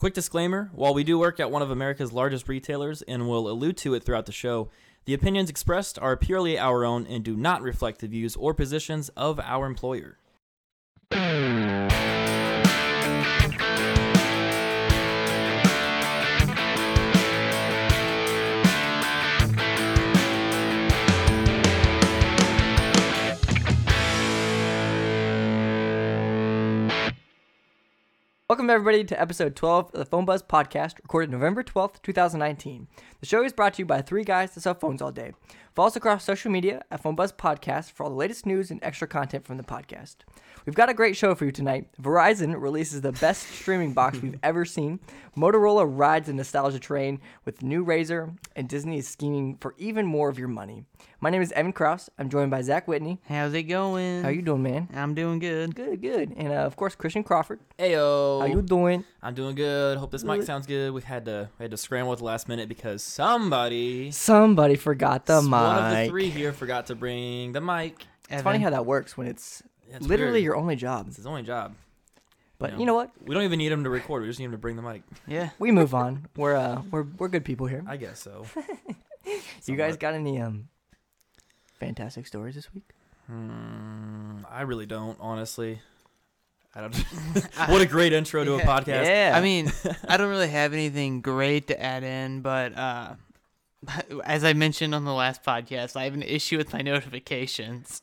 Quick disclaimer while we do work at one of America's largest retailers and will allude to it throughout the show, the opinions expressed are purely our own and do not reflect the views or positions of our employer. Welcome everybody to episode 12 of the Phone Buzz podcast, recorded November 12th, 2019. The show is brought to you by three guys that sell phones all day. Follow us across social media at Phone Buzz Podcast for all the latest news and extra content from the podcast. We've got a great show for you tonight. Verizon releases the best streaming box we've ever seen. Motorola rides the nostalgia train with new Razr, and Disney is scheming for even more of your money. My name is Evan Kraus. I'm joined by Zach Whitney. How's it going? How you doing, man? I'm doing good. Good, good. And uh, of course, Christian Crawford. Ayo. How you doing? I'm doing good. Hope this mic sounds good. We had to we had to scramble at the last minute because somebody Somebody forgot the mic. One of the three here forgot to bring the mic. It's funny how that works when it's That's literally weird. your only job. It's his only job. But Yeah. you know what? We don't even need him to record. We just need him to bring the mic. Yeah. We move on. We're uh we're we're good people here. I guess so. You guys got any um fantastic stories this week? Hmm, I really don't, honestly. I don't. what a great intro to a podcast. Yeah. I mean, I don't really have anything great to add in, but uh, as I mentioned on the last podcast, I have an issue with my notifications.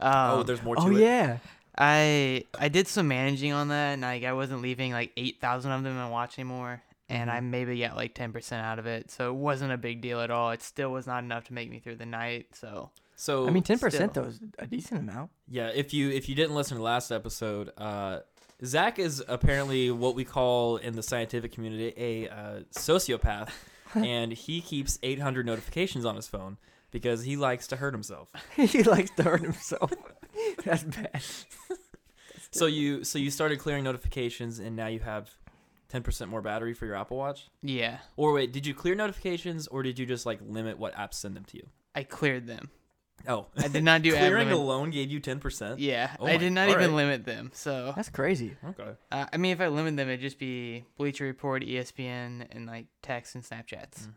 Um, Oh, there's more to oh it. yeah. I I did some managing on that, and like I wasn't leaving like eight thousand of them in watch anymore, and I maybe got like ten percent out of it, so it wasn't a big deal at all. It still was not enough to make me through the night. So So I mean, ten percent still. though is a decent amount. yeah, if you if you didn't listen to the last episode, uh, Zach is apparently what we call in the scientific community a uh, sociopath, and he keeps 800 notifications on his phone because he likes to hurt himself. he likes to hurt himself. That's bad. So you so you started clearing notifications, and now you have 10% more battery for your Apple Watch. yeah, Or wait, did you clear notifications, or did you just like limit what apps send them to you? I cleared them. Oh, I did not do ad clearing limit- alone gave you 10%. Yeah, Oh I my- did not all even right. limit them. So, That's crazy. Okay. uh, I mean, if I limit them, it'd just be Bleacher Report, ESPN, and like text and Snapchats. Mm.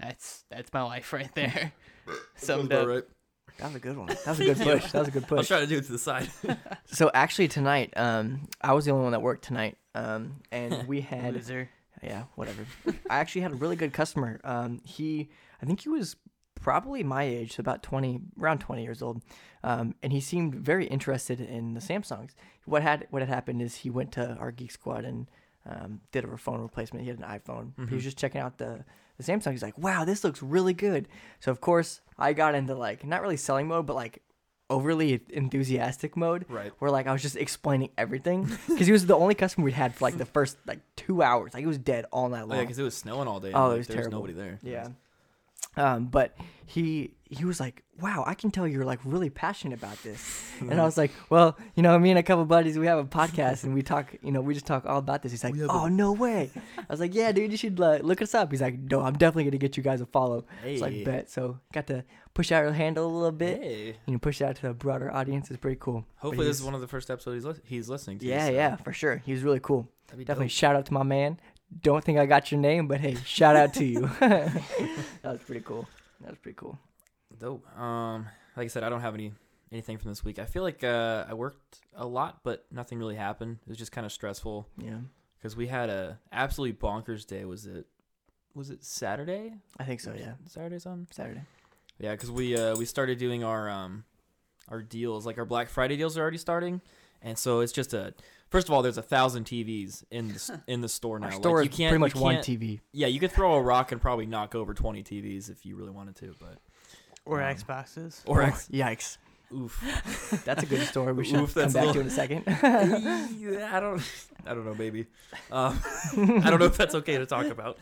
That's that's my life right there. Sounds Summed up. right. That was a good one. That was a good push. That was a good push. I push. try to do it to the side. So actually tonight, um, I was the only one that worked tonight, um, and we had Loser. yeah, whatever. I actually had a really good customer. Um, he, I think he was probably my age, so about twenty, around twenty years old, um, and he seemed very interested in the Samsungs. What had what had happened is he went to our Geek Squad and um, did a phone replacement. He had an iPhone. He Mhm. was just checking out the the Samsung. He's like, "Wow, this looks really good." So of course, I got into like not really selling mode, but like overly enthusiastic mode right. where like I was just explaining everything because he was the only customer we'd had for like the first like two hours. Like he was dead all night Oh, long. yeah, because it was snowing all day. Oh, it like, was there was terrible. nobody there. yeah. Um, but he he was like, "Wow, I can tell you're like really passionate about this." and I was like, "Well, you know, me and a couple buddies, we have a podcast and we talk. You know, we just talk all about this." He's like, "Oh, no way!" I was like, "Yeah, dude, you should uh, look us up." He's like, "No, I'm definitely gonna get you guys a follow." Hey. It's like bet. So got to push out our handle a little bit. Hey. You know, push it out to a broader audience. It's pretty cool. Hopefully, this is one of the first episodes he's, li- he's listening to. Yeah, so yeah, for sure. He was really cool. that'd be Definitely dope. shout out to my man. Don't think I got your name, but hey, shout out to you. that was pretty cool. That was pretty cool. Dope. Um, like I said, I don't have any anything from this week. I feel like uh, I worked a lot, but nothing really happened. It was just kind of stressful Yeah, because we had a absolutely bonkers day. Was it? Was it Saturday? I think so. Yeah, Saturday something. Saturday. Yeah, because we uh, we started doing our um our deals. Like our Black Friday deals are already starting, and so it's just a. First of all, there's a thousand TVs in the, in the store now. Our Like, you is can't- pretty much one can't- TV. Yeah, you could throw a rock and probably knock over 20 TVs if you really wanted to, but Or Um, Xboxes. or Oh, X. yikes! Oof. That's a good story. We should Oof, come back a to in a second. I don't. I don't know, baby. Um, I don't know if that's okay to talk about.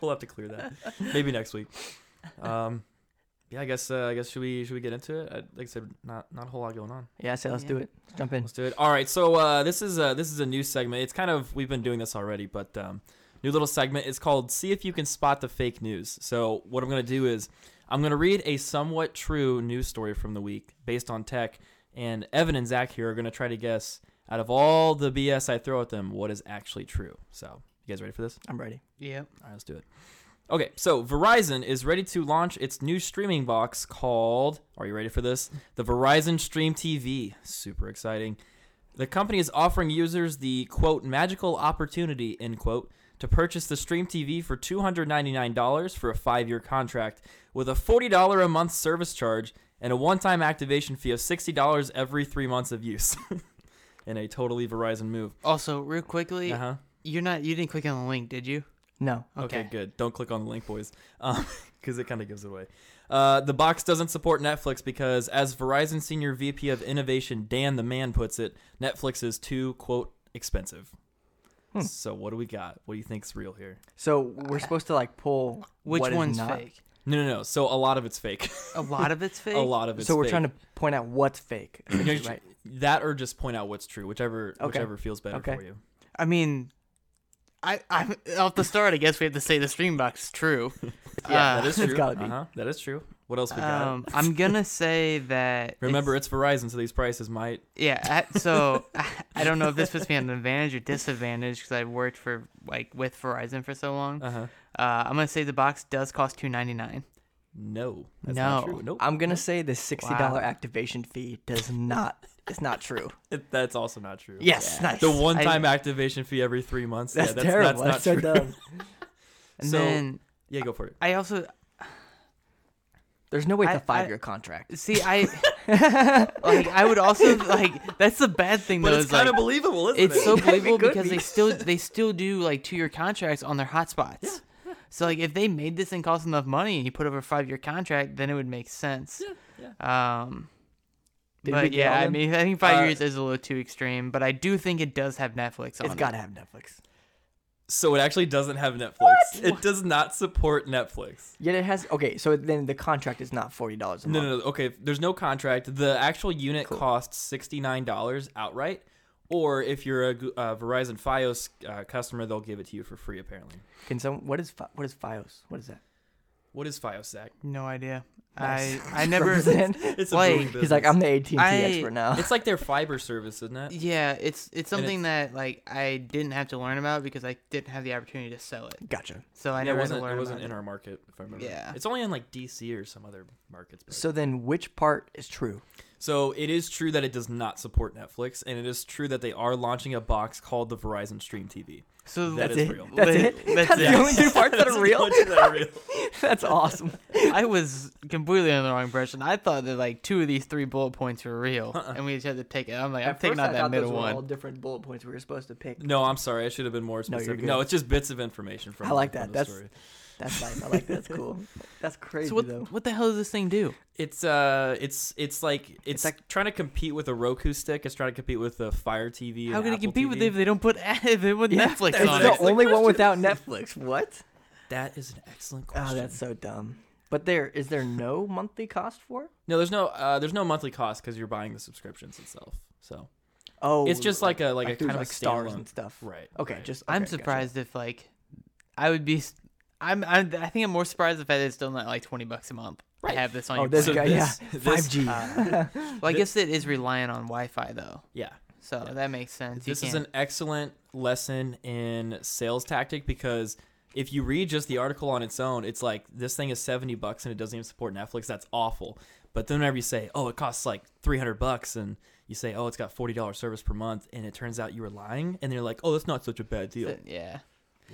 we'll have to clear that. Maybe next week. Um, yeah, I guess. Uh, I guess should we should we get into it? I, like I said, not not a whole lot going on. yeah, I say let's do it. Let's jump in. Let's do it. All right. So uh, this is uh, this is a new segment. It's kind of we've been doing this already, but um, new little segment. It's called "See if you can spot the fake news." So what I'm gonna do is I'm gonna read a somewhat true news story from the week based on tech, and Evan and Zach here are gonna try to guess out of all the BS I throw at them what is actually true. So You guys ready for this? I'm ready. Yep. All right, let's do it. Okay, so Verizon is ready to launch its new streaming box called. Are you ready for this? The Verizon Stream TV. Super exciting. The company is offering users the quote magical opportunity end quote to purchase the Stream TV for $299 for a five-year contract with a $40 a month service charge and a one-time activation fee of $60 every three months of use. In a totally Verizon move. Also, real quickly, Uh huh. you're not you didn't click on the link, did you? No. Okay. good. Don't click on the link, boys, because it kind of gives it away. Uh, the box doesn't support Netflix because, as Verizon Senior VP of Innovation Dan the Man puts it, Netflix is too quote expensive. Hmm. So what do we got? What do you think's real here? So we're supposed to like pull Which what is one's not- fake? No, no, no. So a lot of it's fake. A lot of it's fake. a lot of it's so we're fake. trying to point out what's fake. You know, essentially, right? that or just point out what's true, whichever Okay. whichever feels better Okay. for you. I mean, I I off the start, I guess we have to say the stream box is true. Yeah, Uh, that is It's true. gotta be. Uh-huh. That is true. What else we got? Um, I'm gonna say that. Remember, it's Verizon, so these prices might. Yeah, I- so I, I don't know if this puts me at an advantage or disadvantage because I've worked for like with Verizon for so long. Uh huh. Uh, I'm gonna say the box does cost two ninety nine. No, that's not No. true. Nope. I'm gonna say the sixty dollar Wow. activation fee does not. It's not true. It- that's also not true. Yes, Yeah. nice. The one-time activation fee every three months. That's, yeah, that's terrible. That's That's, not so true. dumb. And So- then Yeah, go for it. I also There's no way it's I- a five year contract. see I like I would also like that's the bad thing though. But it's is, like, kind of believable, isn't it's it? It's so believable could because be. they still they still do like two year contracts on their hotspots. So like if they made this and cost enough money and you put over a five year contract, then it would make sense. Yeah, Um Did but yeah, I mean I think five Uh, years is a little too extreme, but I do think it does have Netflix on It's it. got to have Netflix. So it actually doesn't have Netflix. It does not support Netflix. Yet it has. Okay, so then the contract is not forty dollars a No, month. no, no. Okay, there's no contract. The actual unit Cool. costs sixty nine dollars outright, or if you're a Gu- uh, Verizon FiOS uh, customer, they'll give it to you for free. Apparently. Can some? What is Fi- what is FiOS? What is that? What is FiOS, Zach? No idea. Nice. I I never Represent. It's a Like, booming He's like. I'm the AT and T I- expert now. It's like their fiber service, isn't it? Yeah, it's it's And something that like I didn't have to learn about because I didn't have the opportunity to sell it. Gotcha. So I Yeah, never it had to wasn't. learn It wasn't about in it. our market, if I remember. Yeah. It's only in like DC or some other markets. But. So then, which part is true? So it is true that it does not support Netflix, and it is true that they are launching a box called the Verizon Stream TV. So That That's is it. real. That's Li- it. that's That's it. the only two parts that are real. that are real. That's awesome. I was completely under the wrong impression. I thought that like two of these three bullet points were real, Uh-uh. and we just had to take it. I'm like, I'm At taking out I that middle those were one. all different bullet points we were supposed to pick. No, I'm sorry. I should have been more specific. good. No, it's just bits of information from. I like from that. the That's- story. That's nice. I like that. That's cool. That's crazy So what though. what the hell does this thing do? It's uh, it's it's like it's, like- trying to compete with a Roku stick. It's trying to compete with the Fire TV. How and can it Apple compete with TV. it if they don't put if they put Yeah, Netflix it's on the it? Excellent only one without Netflix. What? That is an excellent question. Oh, that's so dumb. But there is there no monthly cost for it? No, there's no uh, there's no monthly cost because you're buying the subscriptions itself. So Oh, it's just like, a like, a through, kind of a stars standalone. and stuff. Right. Okay, right. just I'm okay, gotcha. surprised if like I would be. s- I'm, I'm I think I'm more surprised the fact that it's still not like twenty bucks a month. Right. to have this on Oh, your this plan. guy, yeah, this- five G. Uh, well, I guess it is reliant on Wi-Fi though, Yeah. so Yeah. that makes sense. This is an excellent lesson in sales tactic because if you read just the article on its own, it's like this thing is 70 bucks and it doesn't even support Netflix. That's awful. But then whenever you say, "Oh, it costs like 300 bucks," and you say, "Oh, it's got $40 service per month," and it turns out you were lying, and they're like, "Oh, that's not such a bad deal." yeah.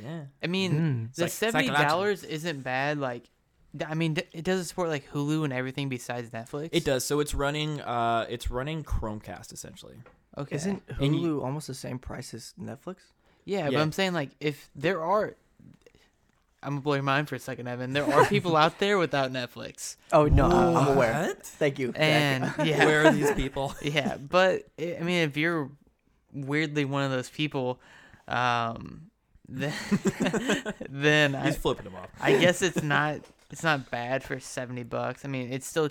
Yeah. I mean, Mm. the like seventy dollars isn't bad. Like, I mean, it doesn't support like Hulu and everything besides Netflix. It does. So it's running uh it's running Chromecast essentially. Okay. Isn't Hulu you- almost the same price as Netflix? yeah, but I'm saying like if there are, I'm gonna blow your mind for a second, Evan. There are people out there without Netflix, Oh no, I'm I'm aware. Thank you. And yeah, Where are these people? yeah, but I I mean, if you're weirdly one of those people, um, then then I, He's flipping them off. I guess it's not it's not bad for seventy bucks. I mean, it's still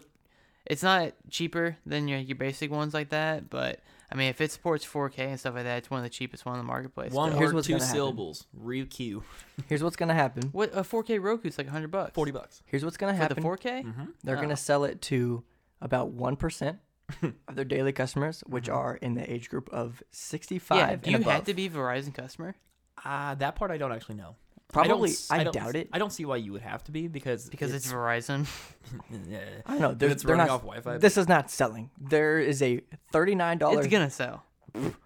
it's not cheaper than your your basic ones like that, but I mean, if it supports 4K and stuff like that, it's one of the cheapest one in the marketplace. One still. Here's what's two gonna happen. syllables. ReQ. Here's what's gonna happen. what a 4K Roku's like 100 bucks. 40 bucks. Here's what's gonna for happen. the 4K. Mm-hmm. They're Oh. gonna sell it to about one percent of their daily customers, which Mhm. are in the age group of 65 Yeah, and you above. have to be a Verizon customer? Uh, that part I don't actually know. Probably, I, don't doubt it. I don't see why you would have to be because because it's, Verizon. yeah, I don't know. They're, it's they're running not. off Wi-Fi. This is not selling. There is a thirty-nine dollars. It's gonna sell.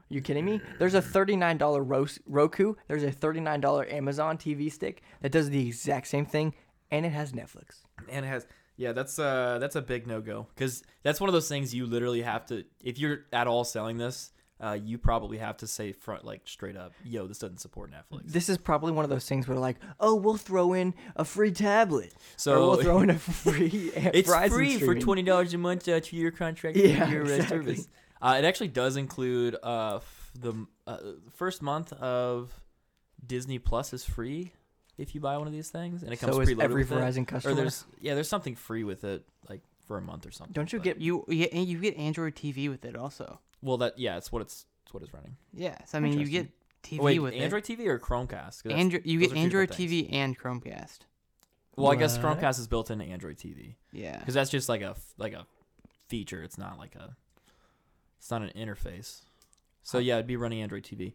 You kidding me? There's a thirty-nine dollar Roku. There's a thirty-nine dollar Amazon TV stick that does the exact same thing, and it has Netflix. and it has yeah that's uh that's a big no-go because that's one of those things you literally have to if you're at all selling this uh you probably have to say front like straight up yo this doesn't support netflix This is probably one of those things where like, oh, we'll throw in a free tablet, so or we'll throw in a free. it's free for twenty dollars a month uh, to your contract Yeah, your uh, exactly. service uh it actually does include uh f- the uh, first month of disney plus is free if you buy one of these things and it comes So preloaded every with it. Verizon or customer. there's yeah there's something free with it like for a month or something Don't you but- get? You you get Android TV with it also. Well that yeah it's what it's it's what it's running Yes, I mean you get TV Oh, Wait, with Android TV or Chromecast? 'Cause it. Android, you get Android different things. TV and Chromecast. Well, I guess What? Chromecast is built into Android TV Yeah. because that's just like a f- like a feature. It's not like a it's not an interface. So yeah, it'd be running Android TV.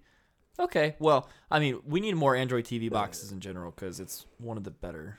Okay, well, I mean, we need more Android TV boxes in general because it's one of the better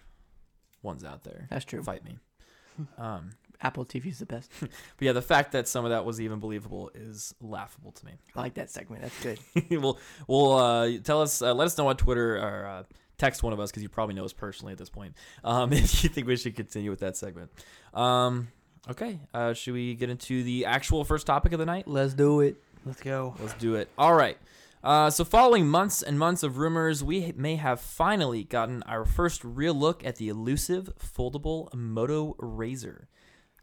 ones out there. That's true. Fight me. Um, Apple TV is the best. but yeah, the fact that some of that was even believable is laughable to me. I like that segment. That's good. well, well, uh, tell us, uh, let us know on Twitter or uh, text one of us because you probably know us personally at this point. Um, if you think we should continue with that segment. Um, okay, uh, should we get into the actual first topic of the night? Let's do it. Let's go. Let's do it. All right. Uh, so, following months and months of rumors, we may have finally gotten our first real look at the elusive foldable Moto Razr.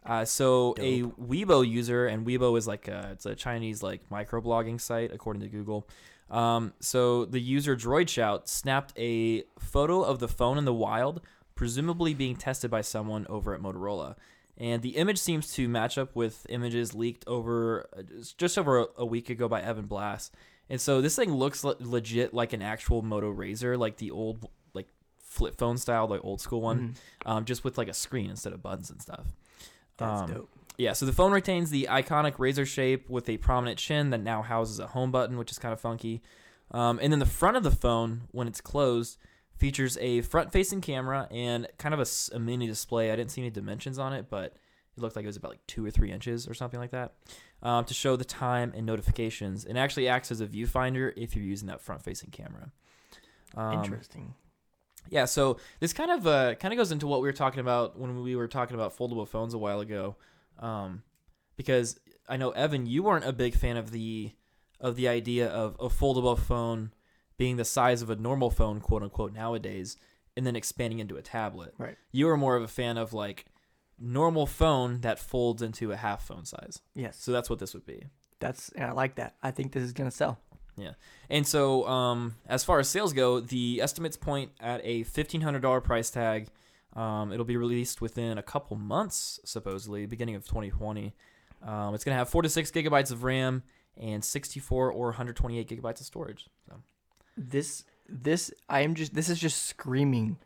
Uh, so, a Weibo user, and Weibo is like a, it's a Chinese like microblogging site according to Google. Um, so, the user Droid Shout snapped a photo of the phone in the wild, presumably being tested by someone over at Motorola. And the image seems to match up with images leaked over uh, just over a, week ago by Evan Blass. And so this thing looks le- legit like an actual Moto Razr, like the old like flip phone style, the old school one, um, just with like a screen instead of buttons and stuff. That's Um, dope. Yeah, so the phone retains the iconic razor shape with a prominent chin that now houses a home button, which is kind of funky. Um, and then the front of the phone, when it's closed, features a front-facing camera and kind of a, a mini display. I didn't see any dimensions on it, but it looked like it was about like two or three inches or something like that um, to show the time and notifications. It actually acts as a viewfinder if you're using that front-facing camera. Um, Interesting. Yeah, so this kind of uh, kind of goes into what we were talking about when we were talking about foldable phones a while ago, um, because I know Evan, you weren't a big fan of the of the idea of a foldable phone being the size of a normal phone, quote unquote, nowadays, and then expanding into a tablet. Right. You were more of a fan of like normal phone that folds into a half phone size. Yes. So that's what this would be. That's and I like that. I think this is gonna sell. And so, um, as far as sales go, the estimates point at a fifteen hundred dollar price tag. Um, it'll be released within a couple months, supposedly, beginning of 2020. Um, it's gonna have four to six gigabytes of RAM and 64 or 128 gigabytes of storage. So, This this I am just this is just screaming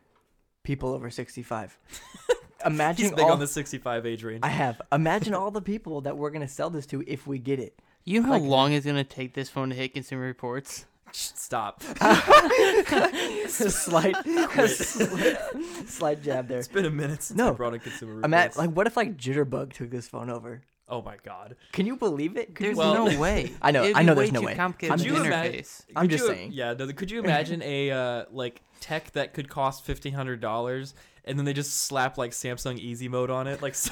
people over 65. Imagine he's big all on the 65 age range. I have. Imagine all the people that we're gonna sell this to if we get it. You know how Like- long it's gonna take this phone to hit Consumer Reports? Stop. slight, slight jab there. It's been a minute since No. I brought in consumer reports. like, what if like Jitterbug took this phone over? Oh my god. Can you believe it? Could you There's Well- no way. I know- I know there's no too way. Complicated I'm of just- interface. I'm Could just you- saying. Yeah, no, could you imagine a uh, like tech that could cost fifteen hundred dollars, and then they just slap like Samsung Easy Mode on it, like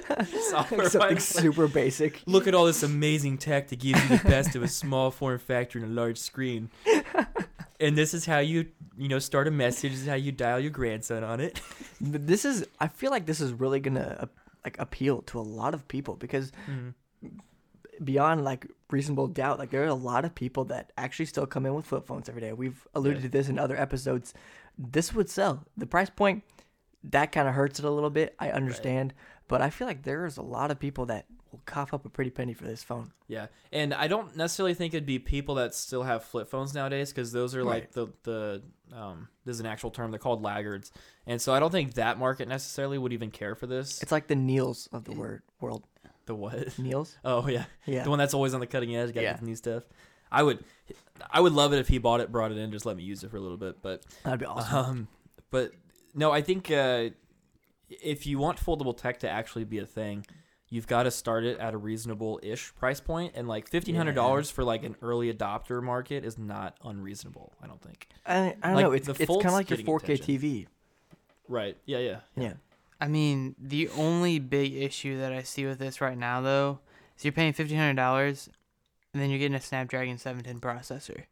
software. Something like, super basic. Look at all this amazing tech to give you the best of a small form factor and a large screen. And this is how you, you know, start a message. This is how you dial your grandson on it. But This is. I feel like this is really gonna uh, like appeal to a lot of people because mm-hmm. beyond like reasonable doubt, like there are a lot of people that actually still come in with flip phones every day. We've alluded Yeah. to this in other episodes. This would sell. The price point that kind of hurts it a little bit. I understand, but I feel like there's a lot of people that will cough up a pretty penny for this phone. Yeah, and I don't necessarily think it'd be people that still have flip phones nowadays because those are like the the um. There's an actual term. They're called laggards, and so I don't think that market necessarily would even care for this. It's like the Neils of the word world. the what? Neils. Oh yeah, Yeah. the one that's always on the cutting edge. Got Yeah. new stuff. I would I would love it if he bought it, brought it in, just let me use it for a little bit. But That'd be awesome. um, but no, I think uh, if you want foldable tech to actually be a thing, you've got to start it at a reasonable ish price point, and like fifteen hundred dollars for like an early adopter market is not unreasonable. I don't think. I, I don't like, know. It's it's kind of like your 4K attention. TV. Right? Yeah, yeah. Yeah. I mean, the only big issue that I see with this right now, though, is you're paying fifteen hundred dollars, and then you're getting a Snapdragon 710 processor.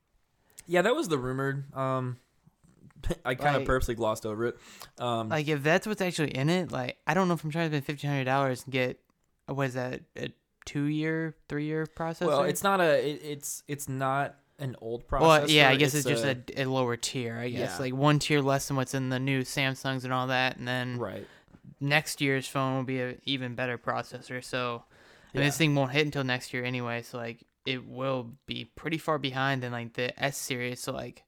Yeah, that was the rumored. Um, I kind of Like- purposely glossed over it. Um, Like, if that's what's actually in it, like, I don't know if I'm trying to spend fifteen hundred dollars and get, is that, a two-year, three-year processor? well, it's not a. It, it's it's not an old processor. Well, yeah, I guess it's, it's just a, a lower tier. I guess Yeah. like one tier less than what's in the new Samsungs and all that, and then right. next year's phone will be an even better processor. So, and Yeah. this thing won't hit until next year anyway. So like, it will be pretty far behind than like the S series. So like,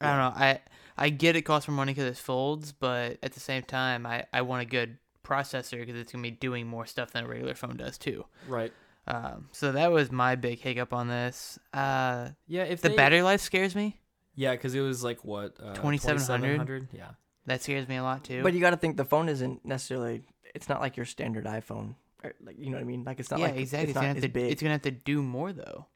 I don't know. I I get it costs more money because it folds, but at the same time, I I want a good processor because it's gonna be doing more stuff than a regular phone does too. Right. Um, so that was my big hiccup on this. Uh, Yeah, if the they, battery life scares me. Yeah, because it was like what uh, 2700? 2700? Yeah. That scares me a lot too. But you got to think the phone isn't necessarily. It's not like your standard iPhone. Or, like you know what I mean? Like it's not yeah, like exactly. It's, It's, not gonna have to. big. It's gonna have to do more though.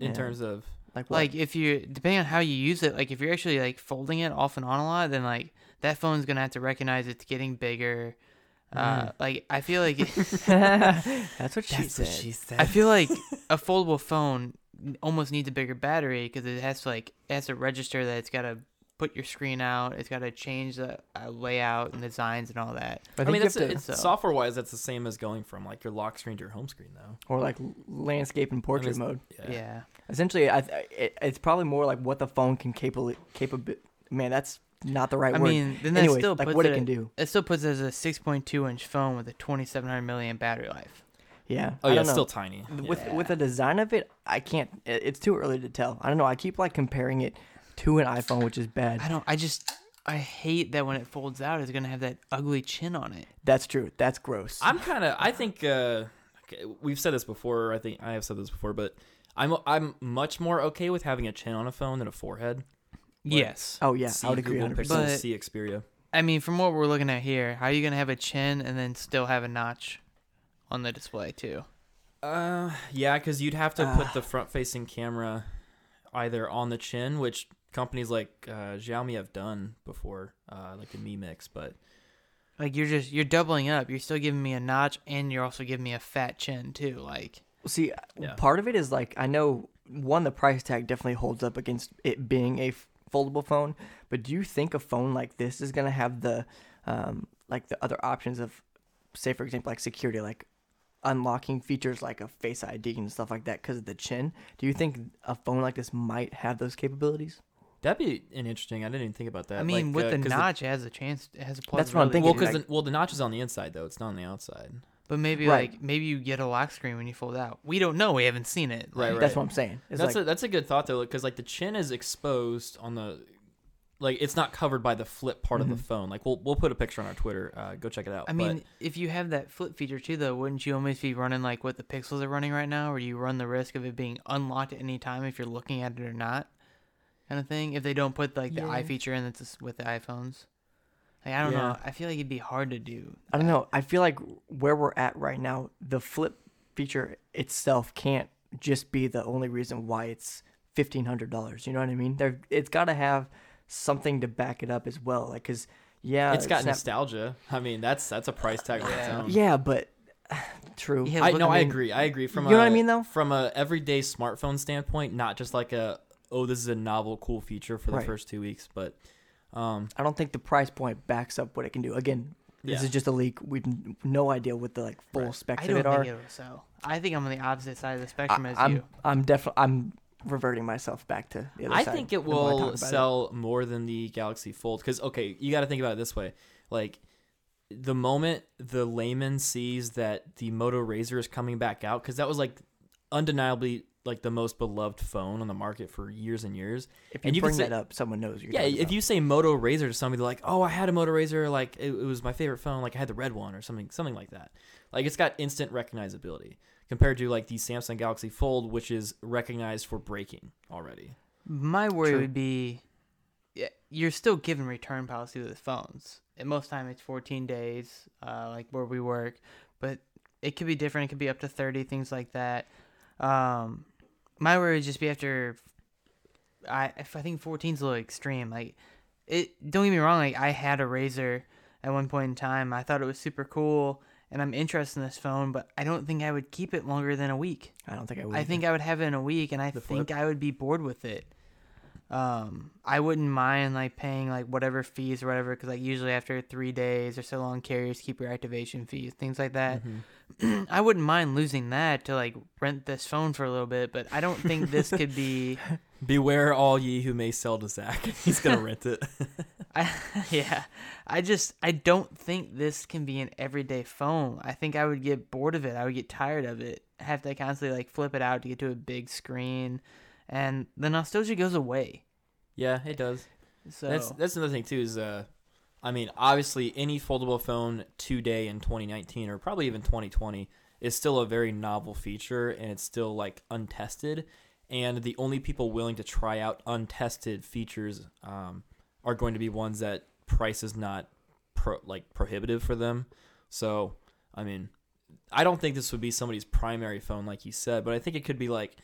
In Yeah. terms of like what? Like if you, depending on how you use it, like if you're actually like folding it off and on a lot, then like that phone's gonna have to recognize it's getting bigger. Uh, Mm. like I feel like That's what she said. I feel like a foldable phone almost needs a bigger battery because it has to like it has to register that it's got to put your screen out. It's got to change the uh, layout and designs and all that. I I, mean, that's have to, it's so- software wise, that's the same as going from like your lock screen to your home screen, though. or like landscape and portrait it's- mode. Yeah. Essentially, I, I- it, it's probably more like what the phone can capable capable. Man, that's not the right I word. mean, then that Anyways, still like puts what it, it can do. It still puts it as a 6.2 inch phone with a 2700 milliamp battery life. Yeah. Oh I yeah, don't it's know. still tiny. with Yeah. with the design of it, I can't. It's too early to tell. I don't know. I keep like comparing it to an iPhone, which is bad. I don't. I just. I hate that when it folds out, it's gonna have that ugly chin on it. That's true. That's gross. I'm kind of. I think uh, okay, we've said this before. I think I have said this before, but I'm I'm much more okay with having a chin on a phone than a forehead. Yes. oh yeah, See I would agree. Google 100%. Pixel, But- see Xperia. I mean, from what we're looking at here, how are you gonna have a chin and then still have a notch on the display too? Uh, yeah, because you'd have to put the front-facing camera either on the chin, which companies like uh, Xiaomi have done before, uh, like the Mi Mix. But Like you're just you're doubling up. You're still giving me a notch, and you're also giving me a fat chin too. Like See, Yeah. part of it is like I know one the price tag definitely holds up against it being a f- foldable phone, but do you think a phone like this is gonna have the um like the other options of say for example like security like unlocking features like a face ID and stuff like that because of the chin? Do you think a phone like this might have those capabilities? that'd be an interesting. I didn't even think about that. I mean, like, with uh, the 'cause notch, it has a chance. It has a That's what I'm thinking, well, because like- the, well, the notch is on the inside though. It's not on the outside. But maybe Right. like maybe you get a lock screen when you fold out. We don't know. We haven't seen it. Right, Like, That's what I'm saying. It's that's like a that's a good thought though, because like the chin is exposed on the, like it's not covered by the flip part Mhm. of the phone. Like we'll we'll put a picture on our Twitter. Uh, go check it out. I But- mean, if you have that flip feature too, though, wouldn't you almost be running like what the Pixels are running right now, where you run the risk of it being unlocked at any time if you're looking at it or not, kind of thing? If they don't put like the eye feature in that's with the iPhones, like I don't Yeah. know. I feel like it'd be hard to do. I don't know. I feel like where we're at right now, the flip feature itself can't just be the only reason why it's fifteen hundred dollars. You know what I mean? There, it's got to have something to back it up as well. Like, cause yeah, it's got Snap- nostalgia. I mean, that's that's a price tag Yeah. Yeah, but true. Yeah, I look, no, I, mean- agree. I agree. From You know what I mean, though? From a everyday smartphone standpoint, not just like a oh, this is a novel, cool feature for the Right. first two weeks, but um, I don't think the price point backs up what it can do. Again, this Yeah. is just a leak. We've n- no idea what the like full Right. specs I of don't it think are. it'll sell. I think I'm on the opposite side of the spectrum as I, am you. I'm definitely I'm reverting myself back to the other I side. think it the more I talk will about sell more than the Galaxy Fold because okay, you got to think about it this way: like the moment the layman sees that the Moto Razr is coming back out, because that was like undeniably like the most beloved phone on the market for years and years. If you, and you bring say- that up, someone knows you're yeah, talking if about. you say Moto Razr to somebody, they're like, "Oh, I had a Moto Razr, like it, it was my favorite phone, like I had the red one or something, something like that." Like it's got instant recognizability. compared to like the Samsung Galaxy Fold, which is recognized for breaking already. My worry True. would be, yeah, you're still given return policy with phones. And most time it's 14 days, uh, like where we work, but it could be different. It could be up to 30, things like that. Um, my worry would just be after. I if I think 14 is a little extreme. Like, it. Don't get me wrong. Like I had a Razr at one point in time. I thought it was super cool, and I'm interested in this phone, but I don't think I would keep it longer than a week. I don't think I would. I think I would have it in a week, and I The think flip? I would be bored with it. Um, I wouldn't mind like paying like whatever fees or whatever, because like usually after three days or so long, carriers keep your activation fees, things like that. Mhm. I wouldn't mind losing that to like rent this phone for a little bit, but I don't think this could be. Beware all ye who may sell to Zach. He's gonna rent it. I, yeah, I just I don't think this can be an everyday phone. I think I would get bored of it. I would get tired of it. have to constantly like flip it out to get to a big screen, and the nostalgia goes away. yeah, it does. So That's that's another thing too. Is uh, I mean, obviously, any foldable phone today in 2019 or probably even 2020 is still a very novel feature, and it's still like untested. And the only people willing to try out untested features um, are going to be ones that price is not pro- like prohibitive for them. So, I mean, I don't think this would be somebody's primary phone, like you said, but I think it could be like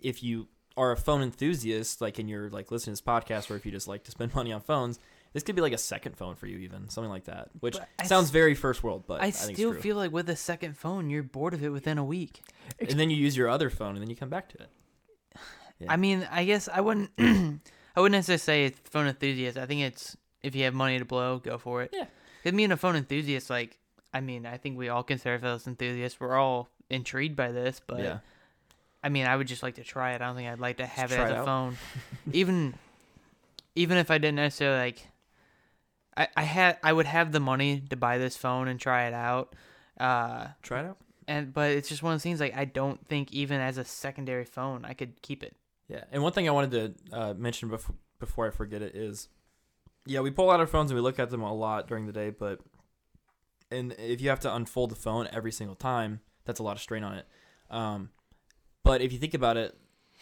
if you are a phone enthusiast, like in your like listening to this podcast, or if you just like to spend money on phones, this could be like a second phone for you, even something like that. Which But I sounds s- very first world, but I, I think still it's true. feel like with a second phone, you're bored of it within a week. and then you use your other phone, and then you come back to it. Yeah. I mean, I guess I wouldn't. I wouldn't necessarily say it's phone enthusiast. I think it's if you have money to blow, go for it. Yeah. Because me and a phone enthusiast, like, I mean, I think we all consider ourselves enthusiasts. We're all intrigued by this, but yeah, I mean, I would just like to try it. I don't think I'd like to have it try as it a out. phone, even even if I didn't necessarily like. I I had I would have the money to buy this phone and try it out. Uh, try it out. and but it's just one of those things like I don't think even as a secondary phone I could keep it. Yeah, and one thing I wanted to uh, mention before before I forget it is, yeah, we pull out our phones and we look at them a lot during the day, but and if you have to unfold the phone every single time, that's a lot of strain on it. Um, but if you think about it,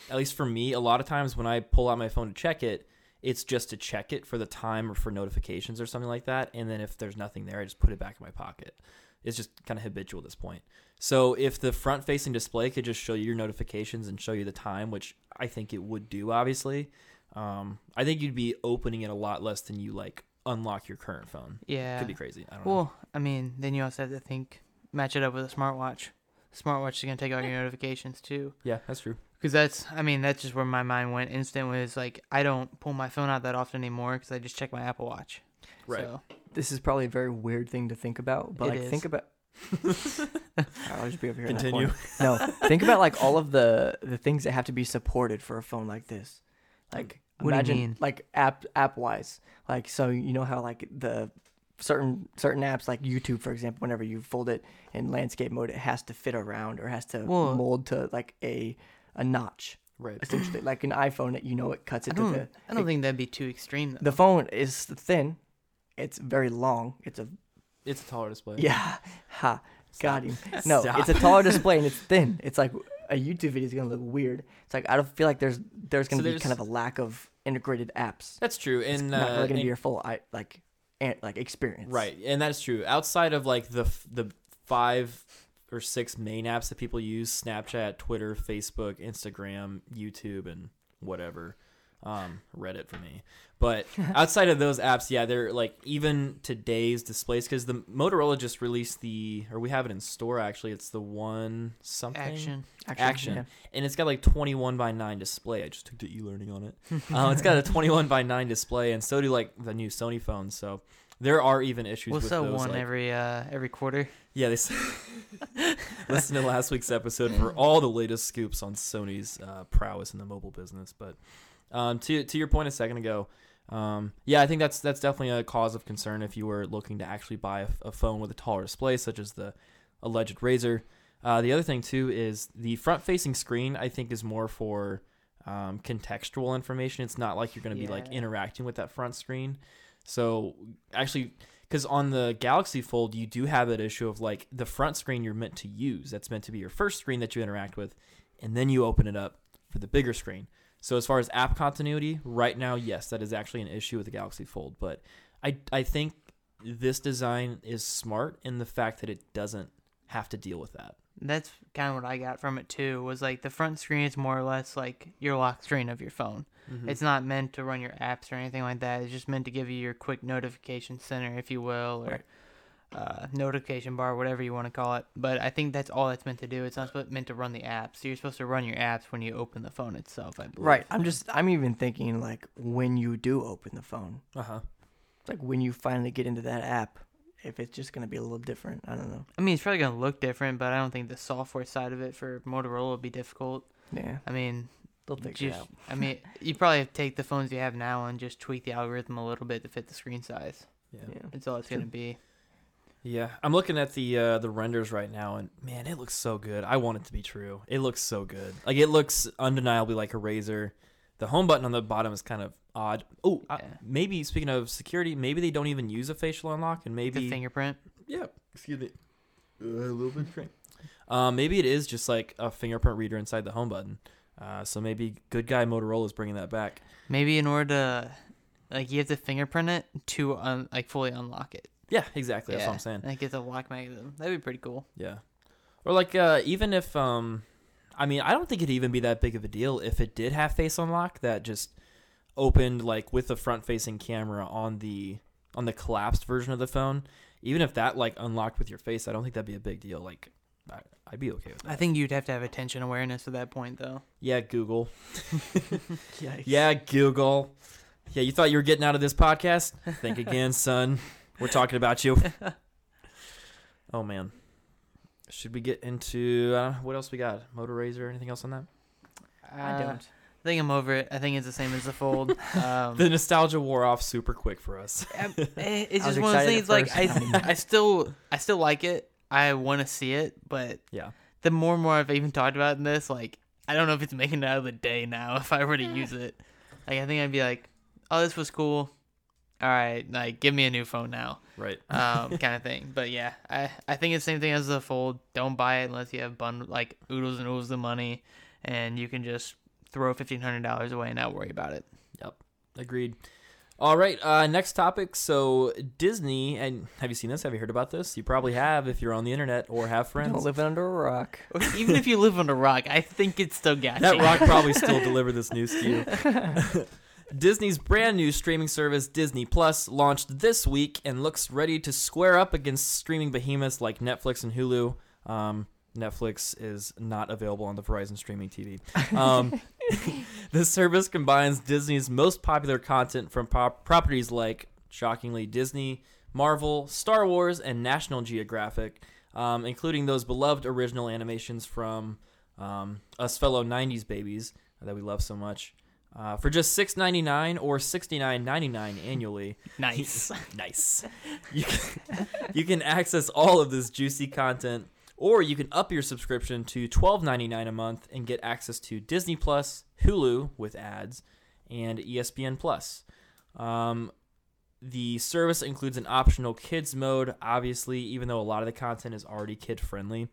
at least for me, a lot of times when I pull out my phone to check it, it's just to check it for the time or for notifications or something like that. And then if there's nothing there, I just put it back in my pocket. It's just kind of habitual at this point. So if the front facing display could just show you your notifications and show you the time, which I think it would do, obviously, um, I think you'd be opening it a lot less than you like unlock your current phone. Yeah. Could be crazy. I don't know. Well, I mean, then you also have to think match it up with a smartwatch. Smartwatch is gonna take all your notifications too. Yeah, that's true. Because that's, I mean, that's just where my mind went. Instant was like, I don't pull my phone out that often anymore because I just check my Apple Watch. Right. So, this is probably a very weird thing to think about, but It like is. think about. I'll just be over here. Continue. No, think about like all of the the things that have to be supported for a phone like this. Like What do you imagine mean? like app app wise. Like so you know how like the certain certain apps like YouTube for example, whenever you fold it in landscape mode, it has to fit around or has to Well- mold to like a a notch. Right. Essentially, like an iPhone, you know, it cuts I it to don't, the. I don't it- think that'd be too extreme though. the phone is thin. It's very long. It's a It's a taller display. yeah. Ha. Got him. No, Stop. it's a taller display and it's thin. It's like a YouTube video is gonna look weird. It's like I don't feel like there's there's gonna So be there's- kind of a lack of integrated apps. That's true. and It's not uh, really gonna and- be your full I like like experience. Right, and that's true. Outside of like the the five or six main apps that people use: Snapchat, Twitter, Facebook, Instagram, YouTube, and whatever, um, Reddit for me. But outside of those apps, yeah, they're like even today's displays because the Motorola just released the, or we have it in store actually. It's the one something Action. Action. yeah. and it's got like 21 by 9 display. I just took the e-learning on it. um, it's got a 21 by 9 display, and so do like the new Sony phones. So there are even issues We'll with sell those. one like- every uh every quarter. yeah, they s- listen to last week's episode for all the latest scoops on Sony's uh, prowess in the mobile business. But um, to to your point a second ago, um, yeah, I think that's that's definitely a cause of concern if you were looking to actually buy a, a phone with a taller display, such as the alleged Razr. Uh, the other thing too is the front-facing screen. I think is more for um, contextual information. It's not like you're going to be like interacting with that front screen. So actually, because on the Galaxy Fold, you do have that issue of like the front screen you're meant to use. That's meant to be your first screen that you interact with, and then you open it up for the bigger screen. So as far as app continuity, right now, yes, that is actually an issue with the Galaxy Fold. But I I think this design is smart in the fact that it doesn't have to deal with that. That's kind of what I got from it too. Was like the front screen is more or less like your lock screen of your phone. Mm-hmm. It's not meant to run your apps or anything like that. It's just meant to give you your quick notification center, if you will, or Right. uh, notification bar, whatever you want to call it. But I think that's all it's meant to do. It's not spo- meant to run the apps. So you're supposed to run your apps when you open the phone itself. I believe. Right. I'm just. I'm even thinking like when you do open the phone, Uh huh. like when you finally get into that app, if it's just gonna be a little different. I don't know. I mean, it's probably gonna look different, but I don't think the software side of it for Motorola will be difficult. Yeah, I mean, they'll fix it out. I mean, you probably have to take the phones you have now and just tweak the algorithm a little bit to fit the screen size. Yeah. Yeah. That's all it's gonna be. Yeah, I'm looking at the uh, the renders right now, and man, it looks so good. I want it to be true. It looks so good. Like it looks undeniably like a razor. The home button on the bottom is kind of odd. Oh, uh, Yeah. maybe speaking of security, maybe they don't even use a facial unlock, and maybe The fingerprint. yeah, excuse me, Uh, a little bit strange. Um, maybe it is just like a fingerprint reader inside the home button. Uh, so maybe good guy Motorola is bringing that back. Maybe in order to, like, you have to fingerprint it to un- like fully unlock it. Yeah, exactly. That's what I'm saying. Like it's a lock mechanism. That'd be pretty cool. Yeah. Or like uh even if um I mean, I don't think it'd even be that big of a deal if it did have face unlock that just opened like with the front facing camera on the on the collapsed version of the phone. Even if that like unlocked with your face, I don't think that'd be a big deal. Like I, I'd be okay with that. I think you'd have to have attention awareness at that point, though. yeah, Google. Yeah, Google. Yeah, you thought you were getting out of this podcast? Think again, son. We're talking about you. oh man. Should we get into uh, what else we got? Motor Razr? Anything else on that? I Uh, don't. I think I'm over it. I think it's the same as the fold. Um, The nostalgia wore off super quick for us. Um, eh, it's just one of those things. Like. I, I still, I still like it. I want to see it, but Yeah. the more and more I've even talked about in this, like I don't know if it's making it out of the day now. If I were to use it, like I think I'd be like, "Oh, this was cool. All right, like give me a new phone now." Right. um, kind of thing. But yeah, I, I think it's the same thing as the fold. Don't buy it unless you have bun like oodles and oodles of money, and you can just throw fifteen hundred dollars away and not worry about it. Yep. Agreed. All right. Uh, next topic. So Disney, and have you seen this? Have you heard about this? You probably have if you're on the internet or have friends. Don't friends. live under a rock. Even if you live under a rock, I think it's still got That you. rock probably still delivered this news to you. Disney's brand new streaming service, Disney Plus, launched this week and looks ready to square up against streaming behemoths like Netflix and Hulu. Um, Netflix is not available on the Verizon streaming TV. Um, the service combines Disney's most popular content from pop- properties like, shockingly, Disney, Marvel, Star Wars, and National Geographic, um, including those beloved original animations from um, us fellow 90s babies that we love so much. Uh, for just $6.99 or $69.99 annually. nice. nice. You can, you can access all of this juicy content, or you can up your subscription to $12.99 a month and get access to Disney Plus, Hulu with ads, and ESPN Plus. Um, the service includes an optional kids mode, obviously, even though a lot of the content is already kid friendly.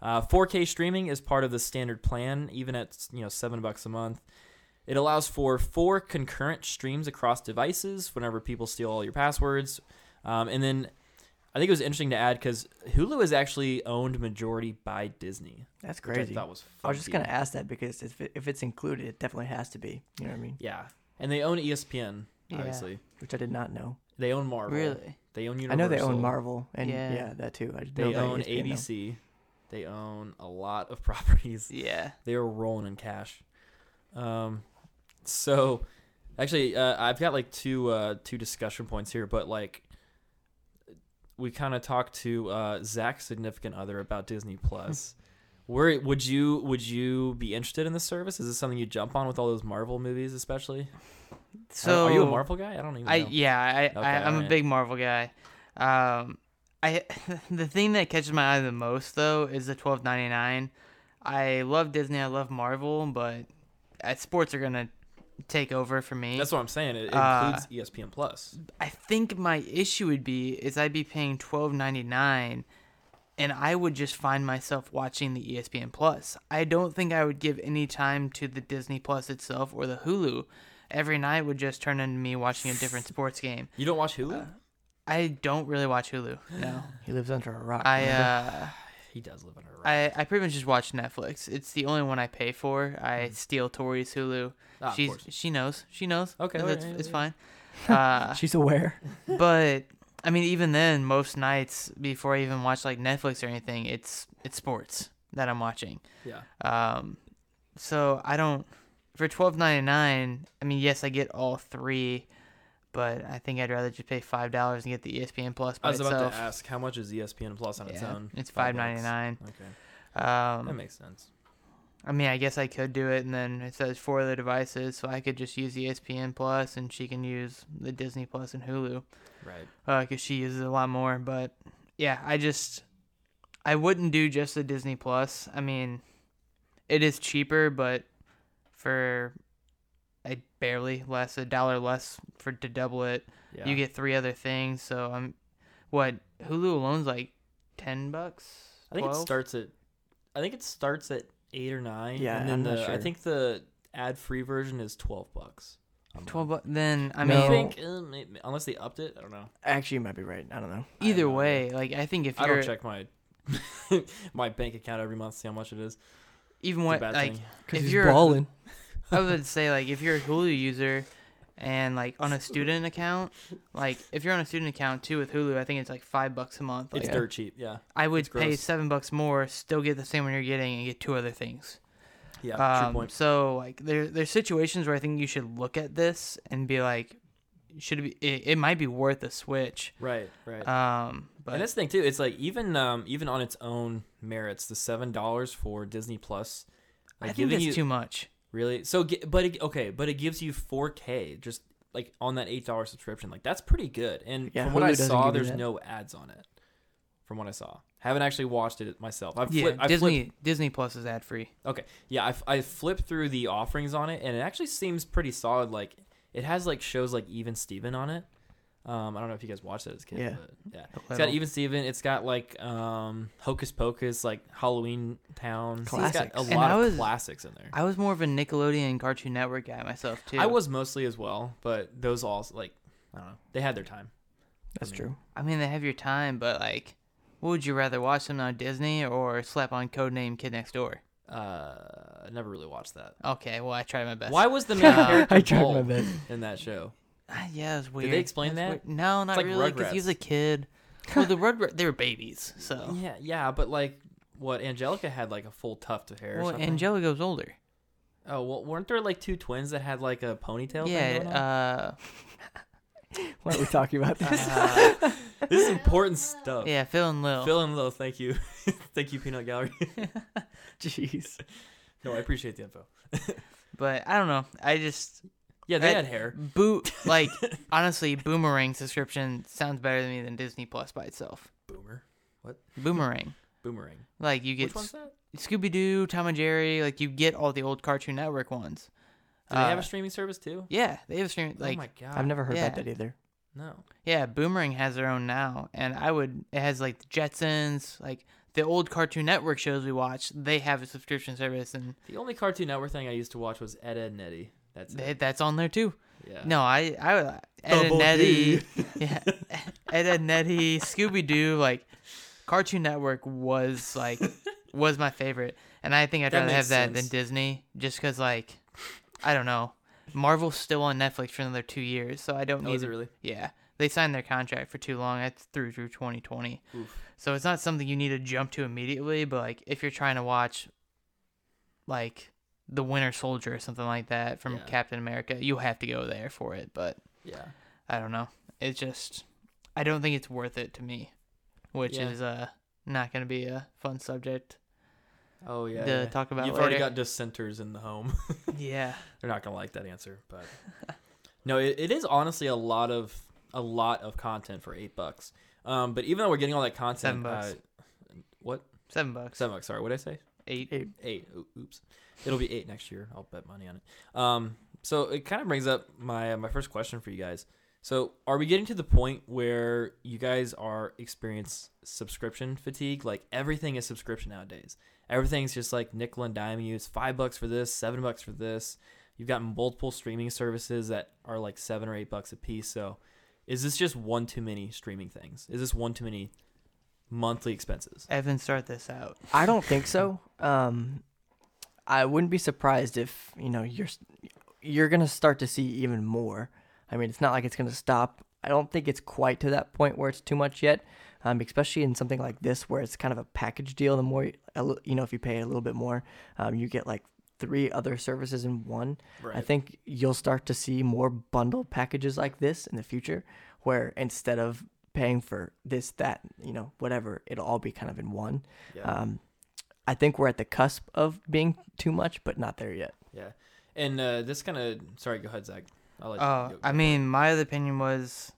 Uh, 4K streaming is part of the standard plan, even at you know seven bucks a month. It allows for four concurrent streams across devices whenever people steal all your passwords. Um, and then I think it was interesting to add because Hulu is actually owned majority by Disney. That's which crazy. I thought was I was just gonna ask that because if it, if it's included, it definitely has to be. You know what I mean? Yeah. And they own ESPN, Yeah. obviously. Which I did not know. They own Marvel. Really? They own Universal. I know they own Marvel and Yeah. yeah, that too. I They know own ESPN, though. ABC. They own a lot of properties. Yeah. They are rolling in cash. Um, so actually, uh, I've got like two uh, two discussion points here, but like we kind of talked to uh, Zach's significant other about Disney Plus. Where would you would you be interested in this service? Is this something you jump on with all those Marvel movies, especially? So are you a Marvel guy? I don't even. I know. yeah, I, Okay, I I'm alright. a big Marvel guy. Um, I the thing that catches my eye the most though is the twelve ninety nine. I love Disney, I love Marvel, but uh, sports are gonna take over for me. That's what I'm saying. It, it Uh, includes ESPN Plus. I think my issue would be is I'd be paying twelve ninety nine, and I would just find myself watching the ESPN Plus. I don't think I would give any time to the Disney Plus itself or the Hulu. Every night would just turn into me watching a different sports game. You don't watch Hulu? uh, I don't really watch Hulu. No, He lives under a rock. I uh, he does live under a rock. I I pretty much just watch Netflix. It's the only one I pay for. I steal Tori's Hulu. Ah, of She's course. she knows. She knows. Okay, it's, it's yeah, fine. Uh, She's aware. but I mean, even then, most nights before I even watch like Netflix or anything, it's it's sports that I'm watching. yeah. Um, so I don't for twelve ninety nine. I mean, yes, I get all three, but I think I'd rather just pay five dollars and get the ESPN Plus by I was about itself. to ask how much is ESPN Plus on its own? it's Five ninety nine. Okay, that Um, makes sense. I mean, I guess I could do it, and then it says four other devices, so I could just use ESPN Plus, and she can use the Disney Plus and Hulu. Right. because she uses it a lot more. But yeah, I just I wouldn't do just the Disney Plus. I mean, it is cheaper, but for a barely less, a dollar less for to double it, Yeah. you get three other things. So I'm what Hulu alone's like ten bucks. I think it starts at. I think it starts at eight or nine. Yeah, and then I'm not the I think the ad-free version is twelve bucks. I'm twelve. not- Bu- then I No. mean, I think uh, may- unless they upped it, I don't know. Actually, you might be right. I don't know. I have either no way, like I think if I you're don't check my my bank account every month see how much it is. even It's a what bad like thing. If he's you're balling. I would say like if you're a Hulu user and like on a student account, like if you're on a student account too with Hulu, I think it's like five bucks a month. Like It's dirt cheap. Yeah. I would it's pay gross. seven bucks more, still get the same one you're getting, and get two other things. Yeah. true Um, point. so like there there's situations where I think you should look at this and be like, should it be? It, it might be worth a switch. Right. Right. Um, but and this thing too, it's like even um even on its own merits, the seven dollars for Disney Plus, I like think giving that's you too much. Really so. But it, okay, but it gives you 4K just like on that eight dollar subscription. Like that's pretty good. And Yeah, from what Hulu I saw, there's that. no ads on it. From what I saw, haven't actually watched it myself. I've Yeah, flipped, Disney Flipped, Disney Plus is ad free. okay, yeah, I, I flipped through the offerings on it, and it actually seems pretty solid. Like it has like shows like Even Steven on it. Um, I don't know if you guys watched it as a kid. Yeah. But yeah. It's got Even Steven. It's got like um, Hocus Pocus, like Halloween Town. So It's got a Classics. And lot I of was- classics in there. I was more of a Nickelodeon Cartoon Network guy myself too. I was mostly as well, but those all like I don't know. They had their time. That's mean, true. I mean, they have your time, but like, what would you rather watch them on Disney or slap on Codename Kid Next Door? Uh, I never really watched that. Okay, well, I tried my best. Why was the main character I tried my best. in that show? Ah, yeah, it's weird. Did they explain that? weird. No, not like really, because he was a kid. Well, the Rugrat, they were babies, so. Yeah, yeah, but like what Angelica had like a full tuft of hair. or Well, something. Angelica's older. Oh well, weren't there like two twins that had like a ponytail? Yeah, going uh, Why are we talking about this? uh, this is important stuff. yeah, Phil and Lil. Phil and Lil, thank you, thank you, Peanut Gallery. Jeez. no, I appreciate the info. But I don't know. I just Yeah, they I- had hair. boo like honestly, Boomerang subscription sounds better to me than Disney Plus by itself. Boomer, what? Boomerang, boomerang. like you get Which one's that? Scooby Doo, Tom and Jerry, like you get all the old Cartoon Network ones. Do they have Uh, a streaming service too? Yeah, they have a streaming. Like, oh my god, I've never heard yeah. about that either. no. yeah, Boomerang has their own now, and I would. It has like the Jetsons, like the old Cartoon Network shows we watch. They have a subscription service, and The only Cartoon Network thing I used to watch was Ed, Ed and Eddy. That's it. that's on there too. Yeah. No, I, I, Ed and Double Nettie, yeah, Ed and Nettie, Scooby Doo, like Cartoon Network was like was my favorite, and I think I'd That rather have makes that than sense. Disney, just because like I don't know, Marvel's still on Netflix for another two years, so I don't Oh, need. is it really? Yeah, they signed their contract for too long. That's through through 2020, Oof. so it's not something you need to jump to immediately. But like if you're trying to watch, like the Winter Soldier or something like that from Yeah. Captain America, you have to go there for it. But Yeah. I don't know. It's just I don't think it's worth it to me, which Yeah. is uh not gonna be a fun subject Oh yeah. to yeah. talk about You've later. already got dissenters in the home. yeah. They're not gonna like that answer, but no, it, it is honestly a lot of a lot of content for eight bucks. Um, but even though we're getting all that content, Seven bucks. Uh, what Seven bucks. seven bucks? Sorry, what did I say? Eight. Eight. Eight. O- Oops. It'll be eight next year. I'll bet money on it. Um, so it kind of brings up my my first question for you guys. So, are we getting to the point where you guys are experience subscription fatigue? Like everything is subscription nowadays. Everything's just like nickel and dime you. It's five bucks for this, seven bucks for this. You've got multiple streaming services that are like seven or eight bucks a piece. So, is this just one too many streaming things? Is this one too many monthly expenses? Evan, start this out. I don't think so. Um, I wouldn't be surprised if you know you're you're gonna start to see even more. I mean, it's not like it's gonna stop. I don't think it's quite to that point where it's too much yet. Um, especially in something like this where it's kind of a package deal. The more you know, if you pay a little bit more, um, you get like three other services in one. Right. I think you'll start to see more bundle packages like this in the future, where instead of paying for this, that, you know, whatever, it'll all be kind of in one. Yeah. Um, I think we're at the cusp of being too much, but not there yet. yeah. And uh, this kind of sorry. Go ahead, Zach. I'll let you. Oh, go- I go mean, my other opinion was,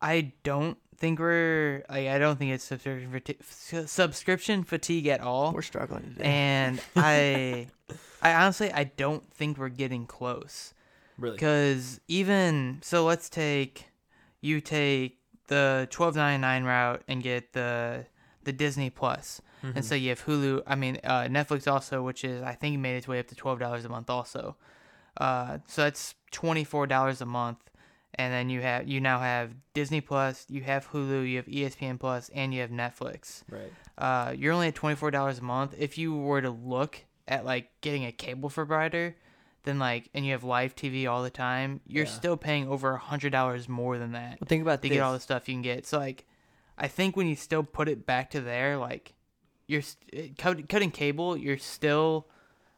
I don't think we're like I don't think it's subscription fatigue, subscription fatigue at all. We're struggling today. and I, I honestly I don't think we're getting close. really. Because even so, let's take you take the twelve ninety nine route and get the the Disney Plus, Mhm. and so you have Hulu. I mean uh, Netflix also, which is I think made its way up to twelve dollars a month also. Uh, so that's twenty four dollars a month, and then you have you now have Disney Plus, you have Hulu, you have ESPN Plus, and you have Netflix. right. Uh, you're only at twenty four dollars a month. If you were to look at like getting a cable provider, then like and you have live TV all the time, you're Yeah. still paying over a hundred dollars more than that well, think about to this. get all the stuff you can get. So like, I think when you still put it back to there, like you're cut, cutting cable, you're still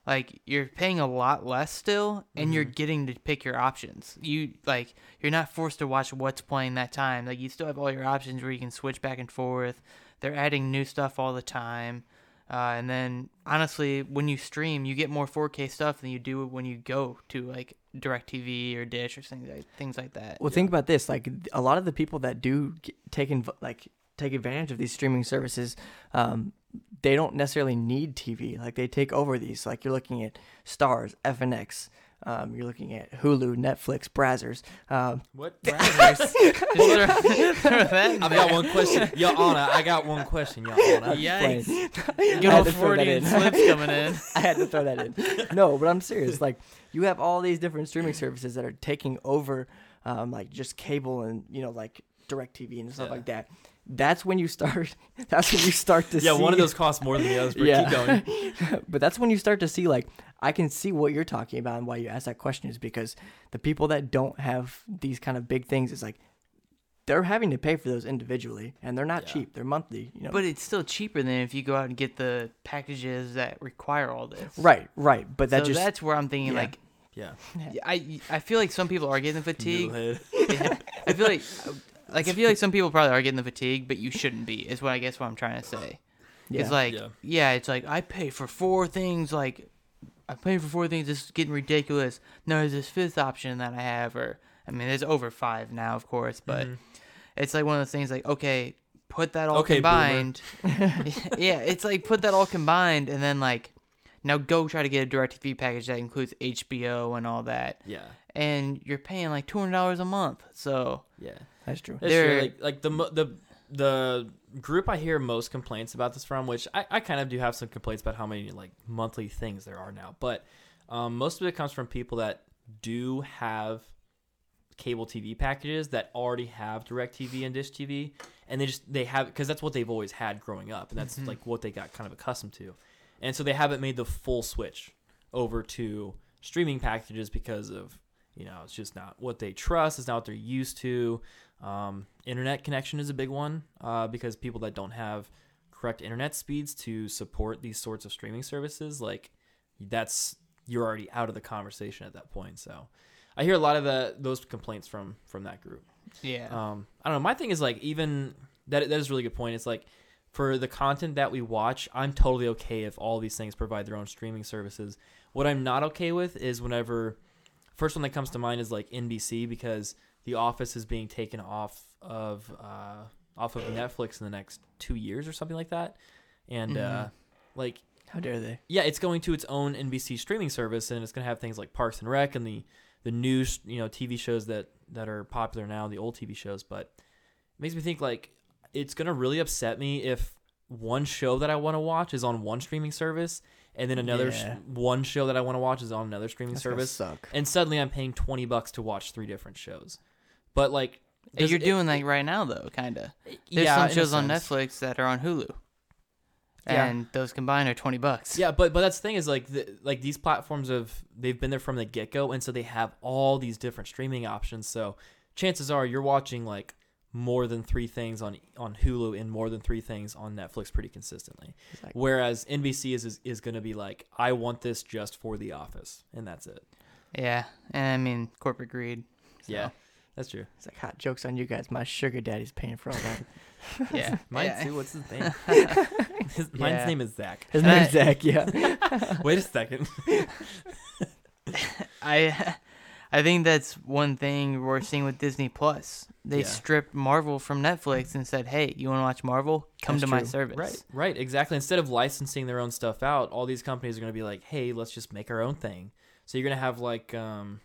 like you're paying a lot less still, and you're getting to pick your options. You like you're not forced to watch what's playing that time. Like you still have all your options where you can switch back and forth. They're adding new stuff all the time. Uh, and then honestly, when you stream, you get more 4K stuff than you do when you go to like DirecTV or Dish or things like things like that. Well, think about this. Like a lot of the people that do take inv- like take advantage of these streaming services, um, they don't necessarily need TV. Like they take over these. Like you're looking at Starz, FNX. Um, you're looking at Hulu, Netflix, Brazzers. Um, What? Just throw- throw that I've got one question, Your Honor. I got one question, Your Honor. Yikes. I Good had old to throw that Freudian in. slips coming in. I had to throw that in. No, but I'm serious. Like you have all these different streaming services that are taking over, um, like just cable and you know like Directv and stuff Yeah. like that. That's when you start. That's when you start to Yeah, see. one of those costs more than the others. But Yeah. keep going. but that's when you start to see like I can see what you're talking about and why you ask that question is because the people that don't have these kind of big things is like they're having to pay for those individually and they're not Yeah. cheap. They're monthly, you know. But it's still cheaper than if you go out and get the packages that require all this. right, right. But that so just that's where I'm thinking yeah. like Yeah. I I feel like some people are getting the fatigue. Noodlehead. I feel like like I feel like some people probably are getting the fatigue, but you shouldn't be. Is what I guess what I'm trying to say. yeah. It's like Yeah. yeah. it's like I pay for four things. Like I pay for four things. This is getting ridiculous. No, there's this fifth option that I have, or I mean, there's over five now, of course, but Mhm. it's like one of those things. Like okay, put that all Okay, combined. yeah, it's like put that all combined, and then like now go try to get a DirecTV package that includes HBO and all that, Yeah. and you're paying like two hundred dollars a month. So Yeah. That's true. That's They're- true. Like, like the the the group I hear most complaints about this from, which I, I kind of do have some complaints about how many like monthly things there are now, but um, most of it comes from people that do have cable TV packages that already have Direct TV and Dish TV, and they just they have because that's what they've always had growing up, and that's like what they got kind of accustomed to, and so they haven't made the full switch over to streaming packages because of you know it's just not what they trust, it's not what they're used to. Um, internet connection is a big one uh, because people that don't have correct internet speeds to support these sorts of streaming services, like that's you're already out of the conversation at that point. So I hear a lot of the those complaints from from that group. yeah, Um, I don't know. My thing is like even that that is a really good point. It's like for the content that we watch, I'm totally okay if all these things provide their own streaming services. What I'm not okay with is whenever first one that comes to mind is like NBC because The Office is being taken off of uh, off of Netflix in the next two years or something like that, and uh, Mhm. like How dare they? yeah, it's going to its own NBC streaming service, and it's going to have things like Parks and Rec and the the new you know TV shows that that are popular now, the old TV shows. But it makes me think like it's gonna really upset me if one show that I want to watch is on one streaming service, and then another sh- one show that I want to watch is on another streaming That's service, suck. and suddenly I'm paying twenty bucks to watch three different shows. But like, does You're it- doing it- that right now, though, kind of. There's yeah, some shows on. Netflix that are on Hulu, Yeah. and those combined are twenty bucks. Yeah, but but that's the thing is like the, like these platforms have they've been there from the get go, and so they have all these different streaming options. So chances are you're watching like more than three things on on Hulu and more than three things on Netflix pretty consistently. Like- Whereas NBC is is, is going to be like I want this just for The Office, and that's it. Yeah, and I mean corporate greed. so, Yeah, that's true. It's like hot jokes on you guys. My sugar daddy's paying for all that. Yeah. Mine yeah. too. What's his name? his, Mine's name is Zach. His name's Zach. Yeah. Wait a second. I I think that's one thing we're seeing with Disney Plus. They Yeah. stripped Marvel from Netflix and said, "Hey, you want to watch Marvel? Come That's to my service." Right, right, exactly. Instead of licensing their own stuff out, all these companies are going to be like, "Hey, let's just make our own thing." So you're going to have like, um,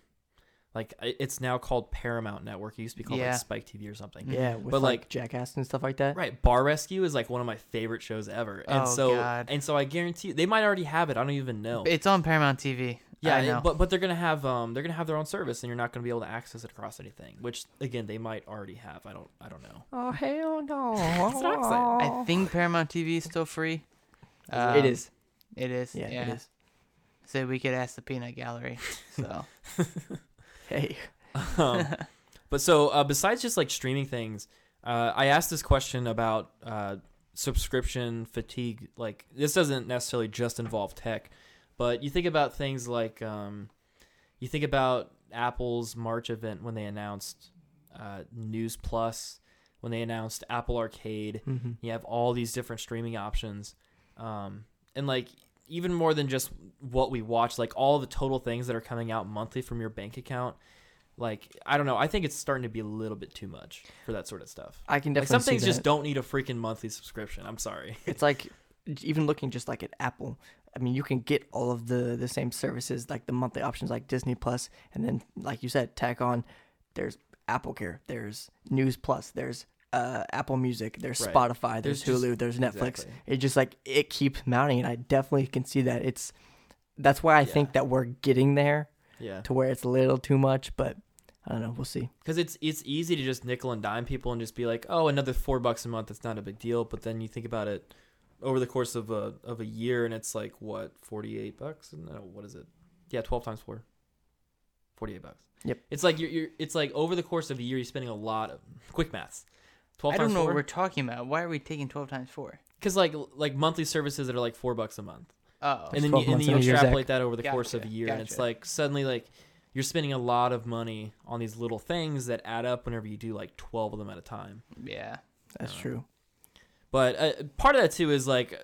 like it's now called Paramount Network. It used to be called Yeah. like Spike TV or something. Yeah. With But, like, like- Jackass and stuff like that. Right, Bar Rescue is like one of my favorite shows ever, and Oh, so God. and so I guarantee they might already have it. I don't even know. It's on Paramount TV. yeah, I it- know. but but they're gonna have um they're gonna have their own service, and you're not gonna be able to access it across anything. Which again, they might already have. I don't I don't know. Oh hell no! That's what I'm saying. I think Paramount TV is still free. it Um, is. It is. Yeah, Yeah. it is. So we could ask the Peanut Gallery. So Hey. um, but so uh, besides just like streaming things, uh, I asked this question about uh, subscription fatigue. Like this doesn't necessarily just involve tech, but you think about things like um, you think about Apple's March event when they announced uh, News Plus, when they announced Apple Arcade. Mm-hmm. You have all these different streaming options, um, and like even more than just what we watch, like all the total things that are coming out monthly from your bank account. Like I don't know, I think it's starting to be a little bit too much for that sort of stuff. I can Like definitely some see things just don't need a freaking monthly subscription. I'm sorry. It's like even looking just like at Apple. I mean, you can get all of the the same services like the monthly options like Disney Plus, and then like you said, tack on. There's Apple Care. There's News Plus. There's uh, Apple Music. There's Right. Spotify. There's, There's just- Hulu. There's Netflix. Exactly. It just like it keeps mounting, and I definitely can see that. It's that's why I think that we're getting there Yeah, to where it's a little too much, but I don't know. We'll see. because it's it's easy to just nickel and dime people and just be like, oh, another four bucks a month. It's not a big deal. But then you think about it over the course of a of a year, and it's like what forty eight bucks? No, what is it? Yeah, twelve times four. Forty eight bucks. Yep. It's like you're, you're it's like over the course of a year, you're spending a lot of quick maths. Twelve I don't know four. what we're talking about. Why are we taking twelve times four? Because like like monthly services that are like four bucks a month, Oh, and then you, and then you a year, Zach. extrapolate that over the course of a Gotcha, year, and it's like suddenly like you're spending a lot of money on these little things that add up whenever you do like twelve of them at a time. yeah. That's Uh, true. But uh, part of that too is like,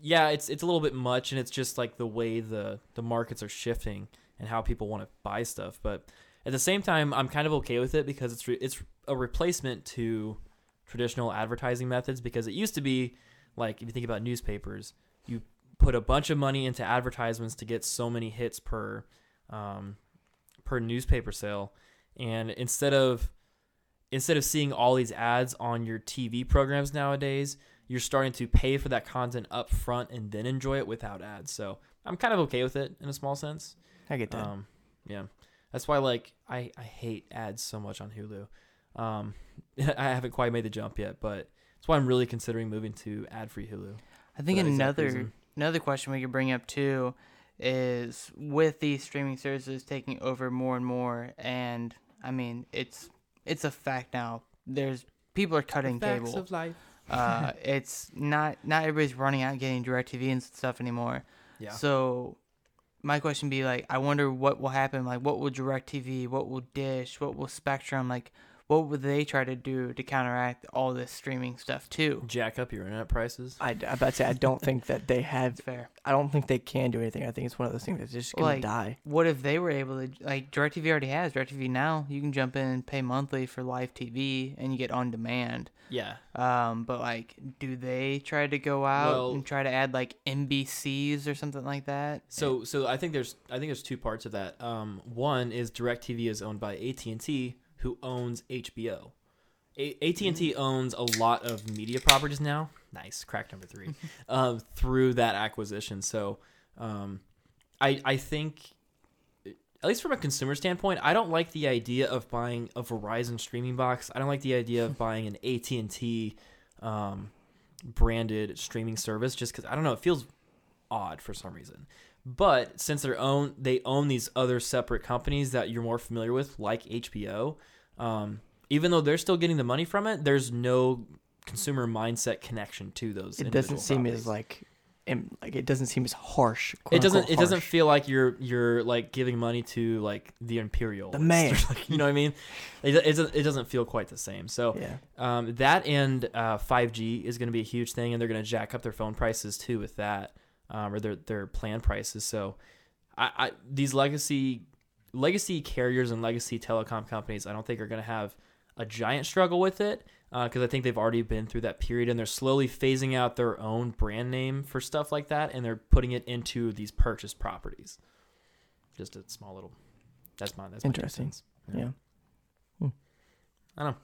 yeah, it's it's a little bit much, and it's just like the way the the markets are shifting and how people want to buy stuff. But at the same time, I'm kind of okay with it because it's re- it's a replacement to traditional advertising methods. Because it used to be like if you think about newspapers, you put a bunch of money into advertisements to get so many hits per um, per newspaper sale, and instead of instead of seeing all these ads on your TV programs nowadays, you're starting to pay for that content up front and then enjoy it without ads. So I'm kind of okay with it in a small sense. I get that. Um, yeah, that's why like I I hate ads so much on Hulu. Um, I haven't quite made the jump yet, but that's why I'm really considering moving to ad-free Hulu. I think for that exact another another question we could bring up too is with these streaming services taking over more and more, and I mean it's it's a fact now. There's people are cutting Facts cable. of life. uh, it's not not everybody's running out and getting Directv and stuff anymore. Yeah. So my question be like, I wonder what will happen. Like, what will Directv? What will Dish? What will Spectrum? Like, what would they try to do to counteract all this streaming stuff too? Jack up your internet prices. I, I about to say I don't think that they have. That's fair. I don't think they can do anything. I think it's one of those things that's just gonna Like- die. What if they were able to like DirecTV already has DirecTV now? You can jump in and pay monthly for live TV, and you get on demand. Yeah. Um, but like, do they try to go out Well- and try to add like NBCs or something like that? So so I think there's I think there's two parts of that. Um, one is DirecTV is owned by AT and T, who owns HBO. AT and T owns a lot of media properties now. Nice crack number three, um, through that acquisition. So, um, I I think, at least from a consumer standpoint, I don't like the idea of buying a Verizon streaming box. I don't like the idea of buying an AT and T, um, branded streaming service just because I don't know. It feels odd for some reason. But since they're own they own these other separate companies that you're more familiar with, like HBO, um, even though they're still getting the money from it, there's no consumer mindset connection to those. It doesn't seem as like, like it doesn't seem as harsh. it doesn't. It doesn't feel like you're you're like giving money to like the imperial, The man. you know what I mean? It, it, doesn't- it doesn't feel quite the same. So Yeah. um, that and uh, 5G is going to be a huge thing, and they're going to jack up their phone prices too with that, um, or their their plan prices. So, I, I these legacy legacy carriers and legacy telecom companies, I don't think are going to have a giant struggle with it because I think they've already been through that period, and they're slowly phasing out their own brand name for stuff like that, and they're putting it into these purchased properties. Just a small little. That's my that's my Interesting. cents. Yeah. I don't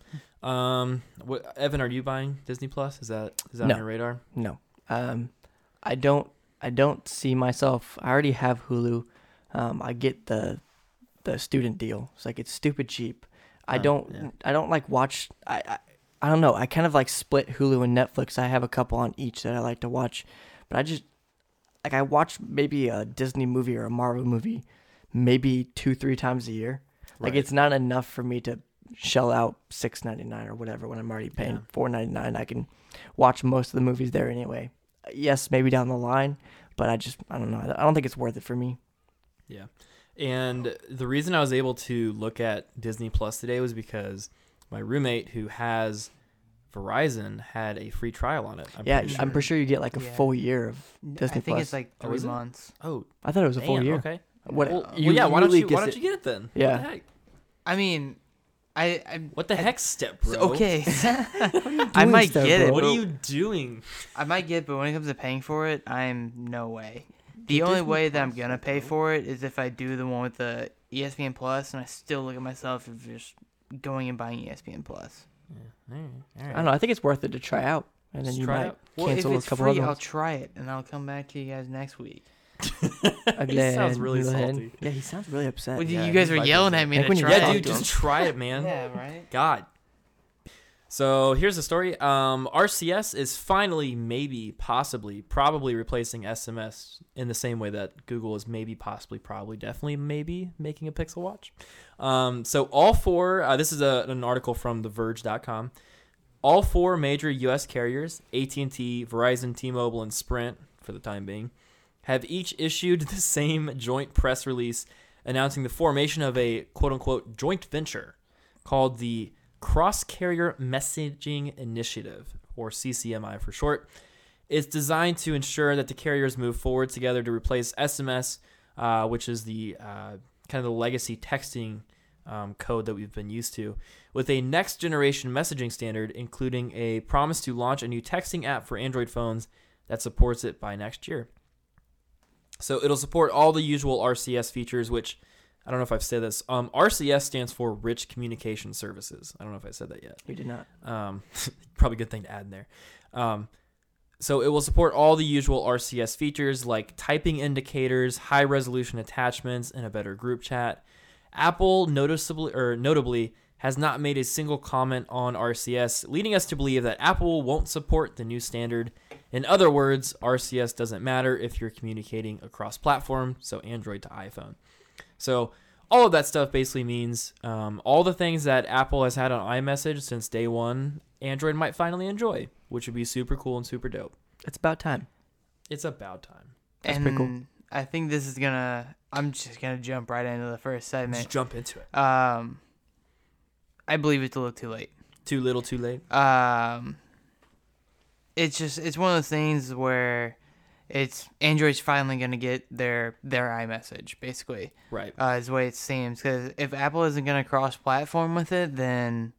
know. Um, what, Evan, are you buying Disney Plus? Is that is that No. on your radar? No. Um, I don't. I don't see myself. I already have Hulu. Um, I get the the student deal. It's like it's stupid cheap. I don't. yeah. I don't like watch. I, I I don't know. I kind of like split Hulu and Netflix. I have a couple on each that I like to watch, but I just like I watch maybe a Disney movie or a Marvel movie, maybe two three times a year. Like it's not enough for me to shell out six ninety nine or whatever when I'm already paying Yeah. four ninety nine. I can watch most of the movies there anyway. Yes, maybe down the line, but I just I don't know. I don't think it's worth it for me. Yeah. And the reason I was able to look at Disney Plus today was because my roommate who has Verizon had a free trial on it. I'm yeah, pretty I'm pretty sure you get like a Yeah. full year of Disney Plus. I think Plus. it's like Oh, three is it? months. Oh, I thought it was a full damn, year. Okay. What? Well, you well, yeah. Why don't you Why get don't you get it then? Yeah. What the heck? I mean, I, I What the I- heck, step bro? Okay, I might Step get it. What are you doing? I might get, but when it comes to paying for it, I'm no way. The only Disney way that I'm gonna pay for it is if I do the one with the ESPN Plus, and I still look at myself as just going and buying ESPN Plus. Yeah. All right. All I don't know. I think it's worth it to try out, and then Just you try it might out. Well, if cancel a it's couple free, other I'll try it, and I'll come back to you guys next week. He sounds really salty. Yeah, he sounds really upset. Well, you- yeah, you guys were yelling at me Like to when you try Yeah, talk dude, just try it, man. Yeah, right. God. So here's the story. Um, RCS is finally, maybe, possibly, probably replacing SMS in the same way that Google is maybe, possibly, probably, definitely, maybe making a Pixel Watch. Um, so all four. Uh, this is a, an article from TheVerge.com. All four major U.S. carriers, AT&T, Verizon, T-Mobile, and Sprint, for the time being, have each issued the same joint press release announcing the formation of a quote-unquote joint venture called the Cross Carrier Messaging Initiative, or CCMI for short. It's designed to ensure that the carriers move forward together to replace SMS, uh, which is the uh, kind of the legacy texting um, code that we've been used to, with a next generation messaging standard, including a promise to launch a new texting app for Android phones that supports it by next year. So it'll support all the usual RCS features, which I don't know if I've said this. Um, RCS stands for Rich Communication Services. I don't know if I said that yet. You did not. Um, probably a good thing to add in there. Um, so it will support all the usual RCS features like typing indicators, high resolution attachments, and a better group chat. Apple noticeably or notably has not made a single comment on RCS, leading us to believe that Apple won't support the new standard. In other words, RCS doesn't matter if you're communicating across platform, so Android to iPhone. So all of that stuff basically means um, all the things that Apple has had on iMessage since day one, Android might finally enjoy, which would be super cool and super dope. It's about time. It's about time. That's and pretty cool. I think this is gonna. I'm just gonna jump right into the first segment. Just jump into it. Um, I believe it's a little too late. Too little, too late. Um, it's just it's one of those things where it's Android's finally gonna get their their iMessage basically. Right. Uh, is the way it seems because if Apple isn't gonna cross platform with it, then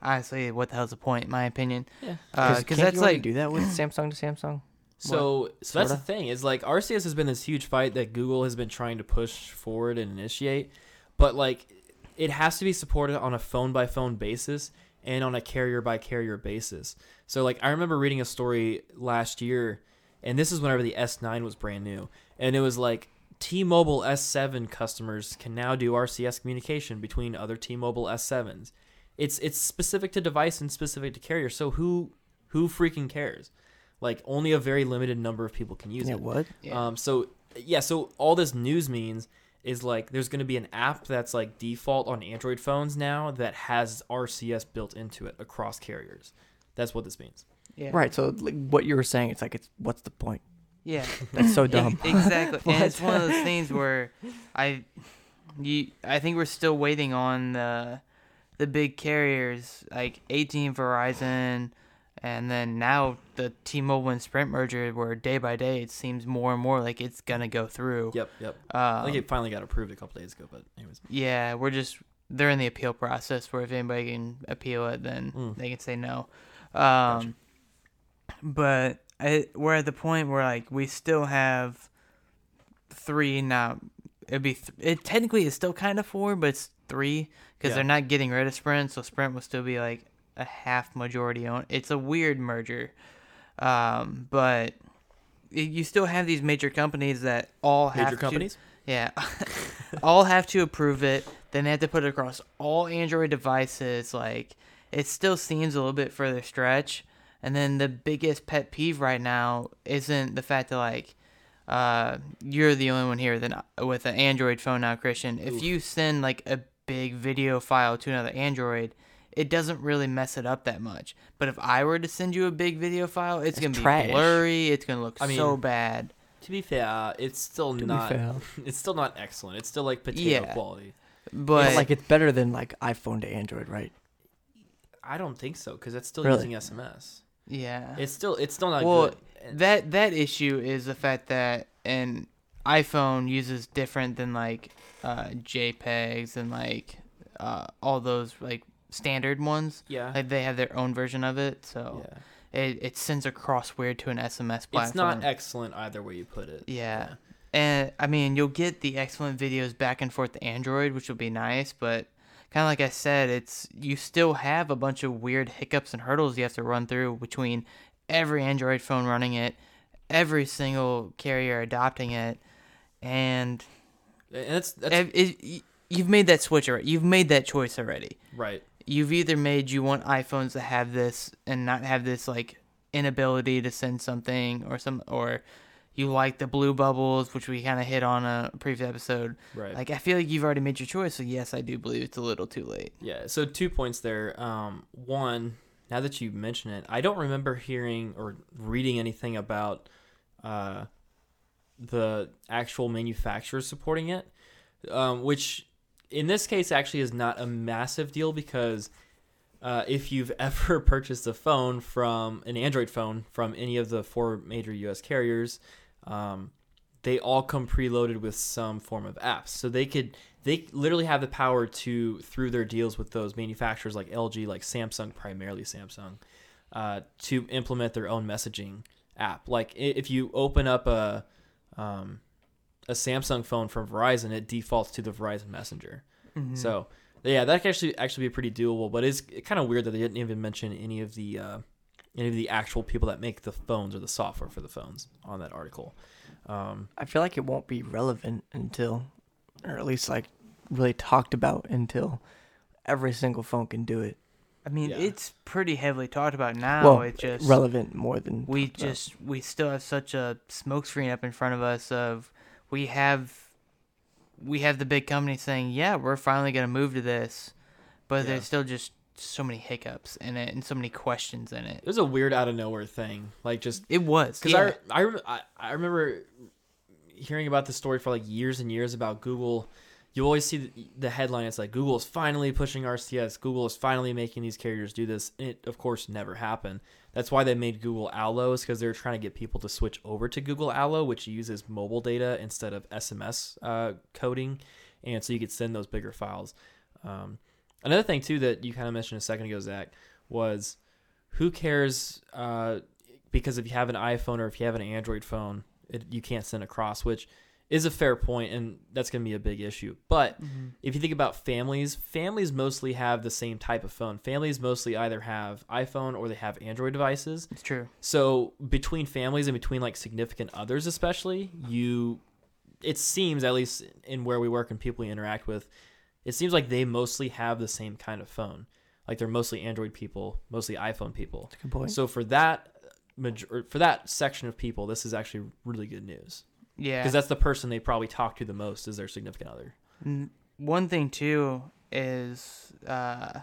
honestly, what the hell's the point? In my opinion. Yeah. Because can't that's you already like do that with Samsung to Samsung. So, so that's the Sorta. thing is like RCS has been this huge fight that Google has been trying to push forward and initiate, but like it has to be supported on a phone by phone basis and on a carrier by carrier basis. So like I remember reading a story last year, and this is whenever the S9 was brand new, and it was like T-Mobile S7 customers can now do RCS communication between other T-Mobile S7s. It's it's specific to device and specific to carrier. So who who freaking cares? Like only a very limited number of people can use Yeah, it. what? Yeah. Um, so yeah, so all this news means is like there's going to be an app that's like default on Android phones now that has RCS built into it across carriers. That's what this means. Yeah. Right. So like, what you were saying, it's like it's what's the point? Yeah. That's so Ex- dumb. exactly. and it's one of those things where I you I think we're still waiting on the the big carriers like AT&T, Verizon, and then now the T-Mobile and Sprint merger where day by day it seems more and more like it's gonna go through. Yep, yep. Um, I think it finally got approved a couple days ago, but anyways. yeah, we're just they're in the appeal process where if anybody can appeal it, then Mm. they can say no. Um, but I, we're at the point where like we still have three now. It'd be th- it technically it's still kind of four, but it's three because Yeah. they're not getting rid of Sprint, so Sprint will still be like a half majority owned. It's a weird merger, um, but y- you still have these major companies that all have Major to- companies? yeah. all have to approve it. Then they have to put it across all Android devices. Like, it still seems a little bit further stretch. And then the biggest pet peeve right now isn't the fact that, like, uh, you're the only one here then with an Android phone now, Christian. If you send, like, a big video file to another Android, it doesn't really mess it up that much. But if I were to send you a big video file, it's, It's going to be blurry. It's going to look I mean, so bad. To be fair, it's still To be not fair. it's still not excellent. It's still like potato Yeah. quality. But, But like it's better than like iPhone to Android, right? I don't think so cuz it's still Really? using SMS. Yeah. It's still it's still not Well, good. That that issue is the fact that an iPhone uses different than like uh, JPEGs and like uh, all those like standard ones. yeah. Like they have their own version of it, so yeah. it, it sends across weird to an SMS platform. It's not excellent either way you put it. Yeah. And I mean, you'll get the excellent videos back and forth to Android, which will be nice, but kind of like I said, it's you still have a bunch of weird hiccups and hurdles you have to run through between every Android phone running it, every single carrier adopting it, and And that's that's it, you've made that switch already. You've made that choice already. right. You've either made you want iPhones to have this and not have this like inability to send something or some or you like the blue bubbles, which we kind of hit on a previous episode. Right. Like I feel like you've already made your choice, so yes, I do believe it's a little too late. Yeah. So two points there. Um, one, now that you mention it, I don't remember hearing or reading anything about uh, the actual manufacturer supporting it, um, which in this case actually is not a massive deal because uh, if you've ever purchased a phone from an Android phone from any of the four major U.S. carriers, um, they all come preloaded with some form of apps. So they could they literally have the power to through their deals with those manufacturers like LG, like Samsung, primarily Samsung, uh, to implement their own messaging app. Like if you open up a um, a Samsung phone from Verizon, it defaults to the Verizon Messenger. Mm-hmm. So yeah, that could actually actually be pretty doable. But it's kind of weird that they didn't even mention any of the uh, any of the actual people that make the phones or the software for the phones on that article. Um, I feel like it won't be relevant until, or at least like really talked about until every single phone can do it. I mean, Yeah. it's pretty heavily talked about now. well, it just relevant more than we talked about. just we still have such a smokescreen up in front of us of we have we have the big company saying yeah we're finally going to move to this but Yeah. there's still just so many hiccups in it and so many questions in it it was a weird out of nowhere thing, like just it was because yeah. I I, I remember hearing about this story for like years and years about Google you always see the, the headline. It's like Google is finally pushing RCS. Google is finally making these carriers do this. And it of course never happened. That's why they made Google Allo is because they're trying to get people to switch over to Google Allo, which uses mobile data instead of SMS uh, coding, and so you could send those bigger files. Um, another thing too that you kind of mentioned a second ago, Zach, was who cares? Uh, because if you have an iPhone or if you have an Android phone, it, you can't send across, which is a fair point, and that's going to be a big issue. But Mm-hmm. if you think about families, families mostly have the same type of phone. Families mostly either have iPhone or they have Android devices. It's true. So between families and between like significant others, especially, you, it seems at least in where we work and people we interact with, it seems like they mostly have the same kind of phone. Like they're mostly Android people, mostly iPhone people. Good point. So for that major- for that section of people, this is actually really good news Yeah. because that's the person they probably talk to the most is their significant other. One thing too is, uh,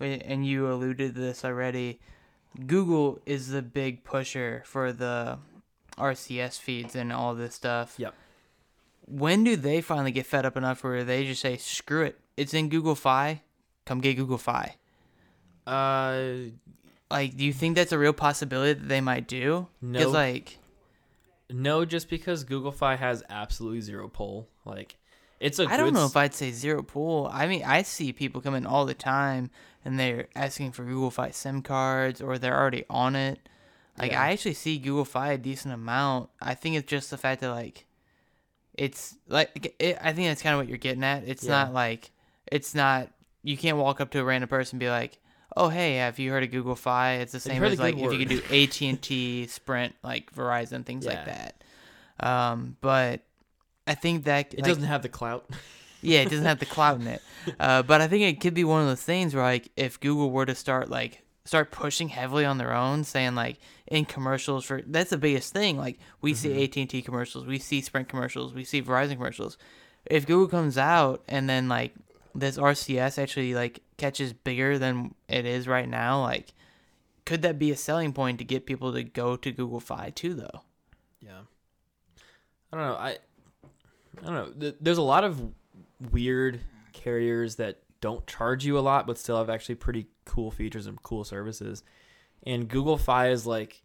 and you alluded to this already. Google is the big pusher for the RCS feeds and all this stuff. Yep. When do they finally get fed up enough where they just say, "Screw it, it's in Google Fi, come get Google Fi"? Uh, Like, do you think that's a real possibility that they might do? No. Because like, no, just because Google Fi has absolutely zero pull. Like, it's a I don't know s- if I'd say zero pull. I mean, I see people come in all the time and they're asking for Google Fi SIM cards or they're already on it. Like Yeah. I actually see Google Fi a decent amount. I think it's just the fact that like it's like it, I think that's kind of what you're getting at. It's Yeah. not like it's not you can't walk up to a random person and be like, "Oh, hey, have you heard of Google Fi?" It's the same as like if you could do AT&T, Sprint, like Verizon, things like that. Um, but I think that It like, doesn't have the clout. yeah, it doesn't have the clout in it. Uh, but I think it could be one of those things where like if Google were to start like start pushing heavily on their own, saying like in commercials for that's the biggest thing. Like we see mm-hmm. AT and T commercials, we see Sprint commercials, we see Verizon commercials. If Google comes out and then like this RCS actually like catches bigger than it is right now, like could that be a selling point to get people to go to Google Fi too though? Yeah. I don't know. I I don't know. There's a lot of weird carriers that don't charge you a lot but still have actually pretty cool features and cool services. And Google Fi is like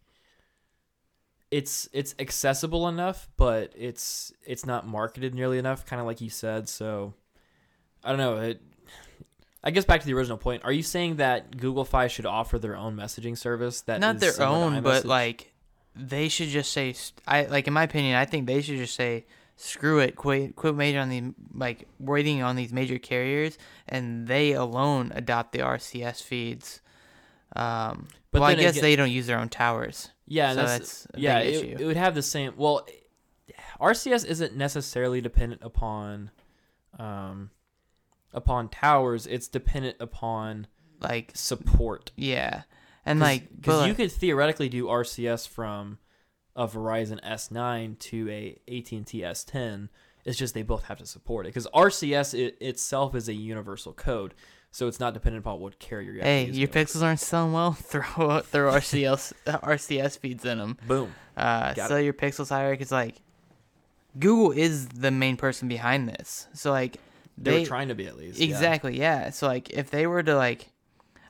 it's it's accessible enough, but it's it's not marketed nearly enough, kind of like you said. So I don't know. It I guess back to the original point. Are you saying that Google Fi should offer their own messaging service that not their own, but like they should just say. I like in my opinion, I think they should just say, "Screw it, quit, quit major on the like waiting on these major carriers, and they alone adopt the RCS feeds." Um, But well, I guess again- they don't use their own towers. Yeah, So that's, that's a yeah. big It, issue. it would have the same. Well, RCS isn't necessarily dependent upon, um, upon towers. It's dependent upon Like, support. yeah, and like, because you could theoretically do RCS from a Verizon S9 to a AT&T S10. It's just they both have to support it because RCS it, itself is a universal code, so it's not dependent upon what carrier you're hey, your pixels aren't selling well. Throw throw RCS RCS feeds in them. Boom. uh, Got sell your pixels higher because like Google is the main person behind this. So like They, they, were trying to be at least yeah. exactly yeah. So like if they were to like,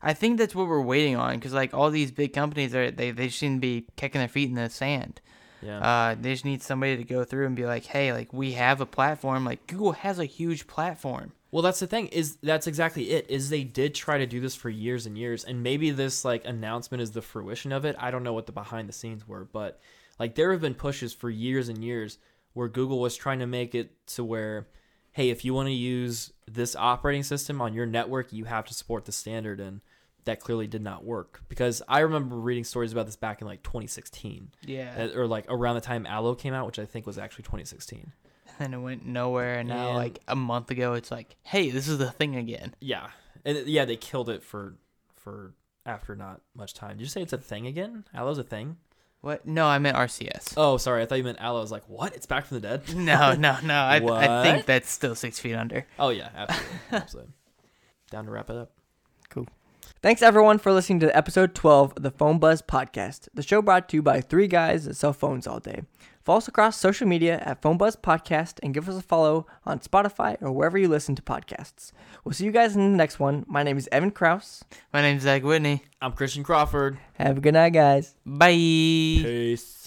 I think that's what we're waiting on because like all these big companies are they they shouldn't be kicking their feet in the sand. Yeah. Uh, they just need somebody to go through and be like, hey, like we have a platform. Like Google has a huge platform. Well, that's the thing is that's exactly it. Is they did try to do this for years and years, and maybe this like announcement is the fruition of it. I don't know what the behind the scenes were, but like there have been pushes for years and years where Google was trying to make it to where, hey, if you want to use this operating system on your network, you have to support the standard, and that clearly did not work because I remember reading stories about this back in like 2016, Yeah. or like around the time Allo came out, which I think was actually 2016. and it went nowhere. And now And- like a month ago, it's like, hey, this is the thing again. Yeah, and yeah, they killed it for for after not much time. Did you say it's a thing again? Allo's a thing. What? No, I meant RCS. Oh, sorry, I thought you meant Allo. I was like, what? It's back from the dead. No, no, no. I, I think that's still six feet under. Oh yeah, absolutely. absolutely. Down to wrap it up. Thanks everyone for listening to episode 12 of the Phone Buzz podcast. The show brought to you by three guys that sell phones all day. Follow us across social media at Phone Buzz Podcast and give us a follow on Spotify or wherever you listen to podcasts. We'll see you guys in the next one. My name is Evan Kraus. My name's Zach Whitney. I'm Christian Crawford. Have a good night, guys. Bye. Peace.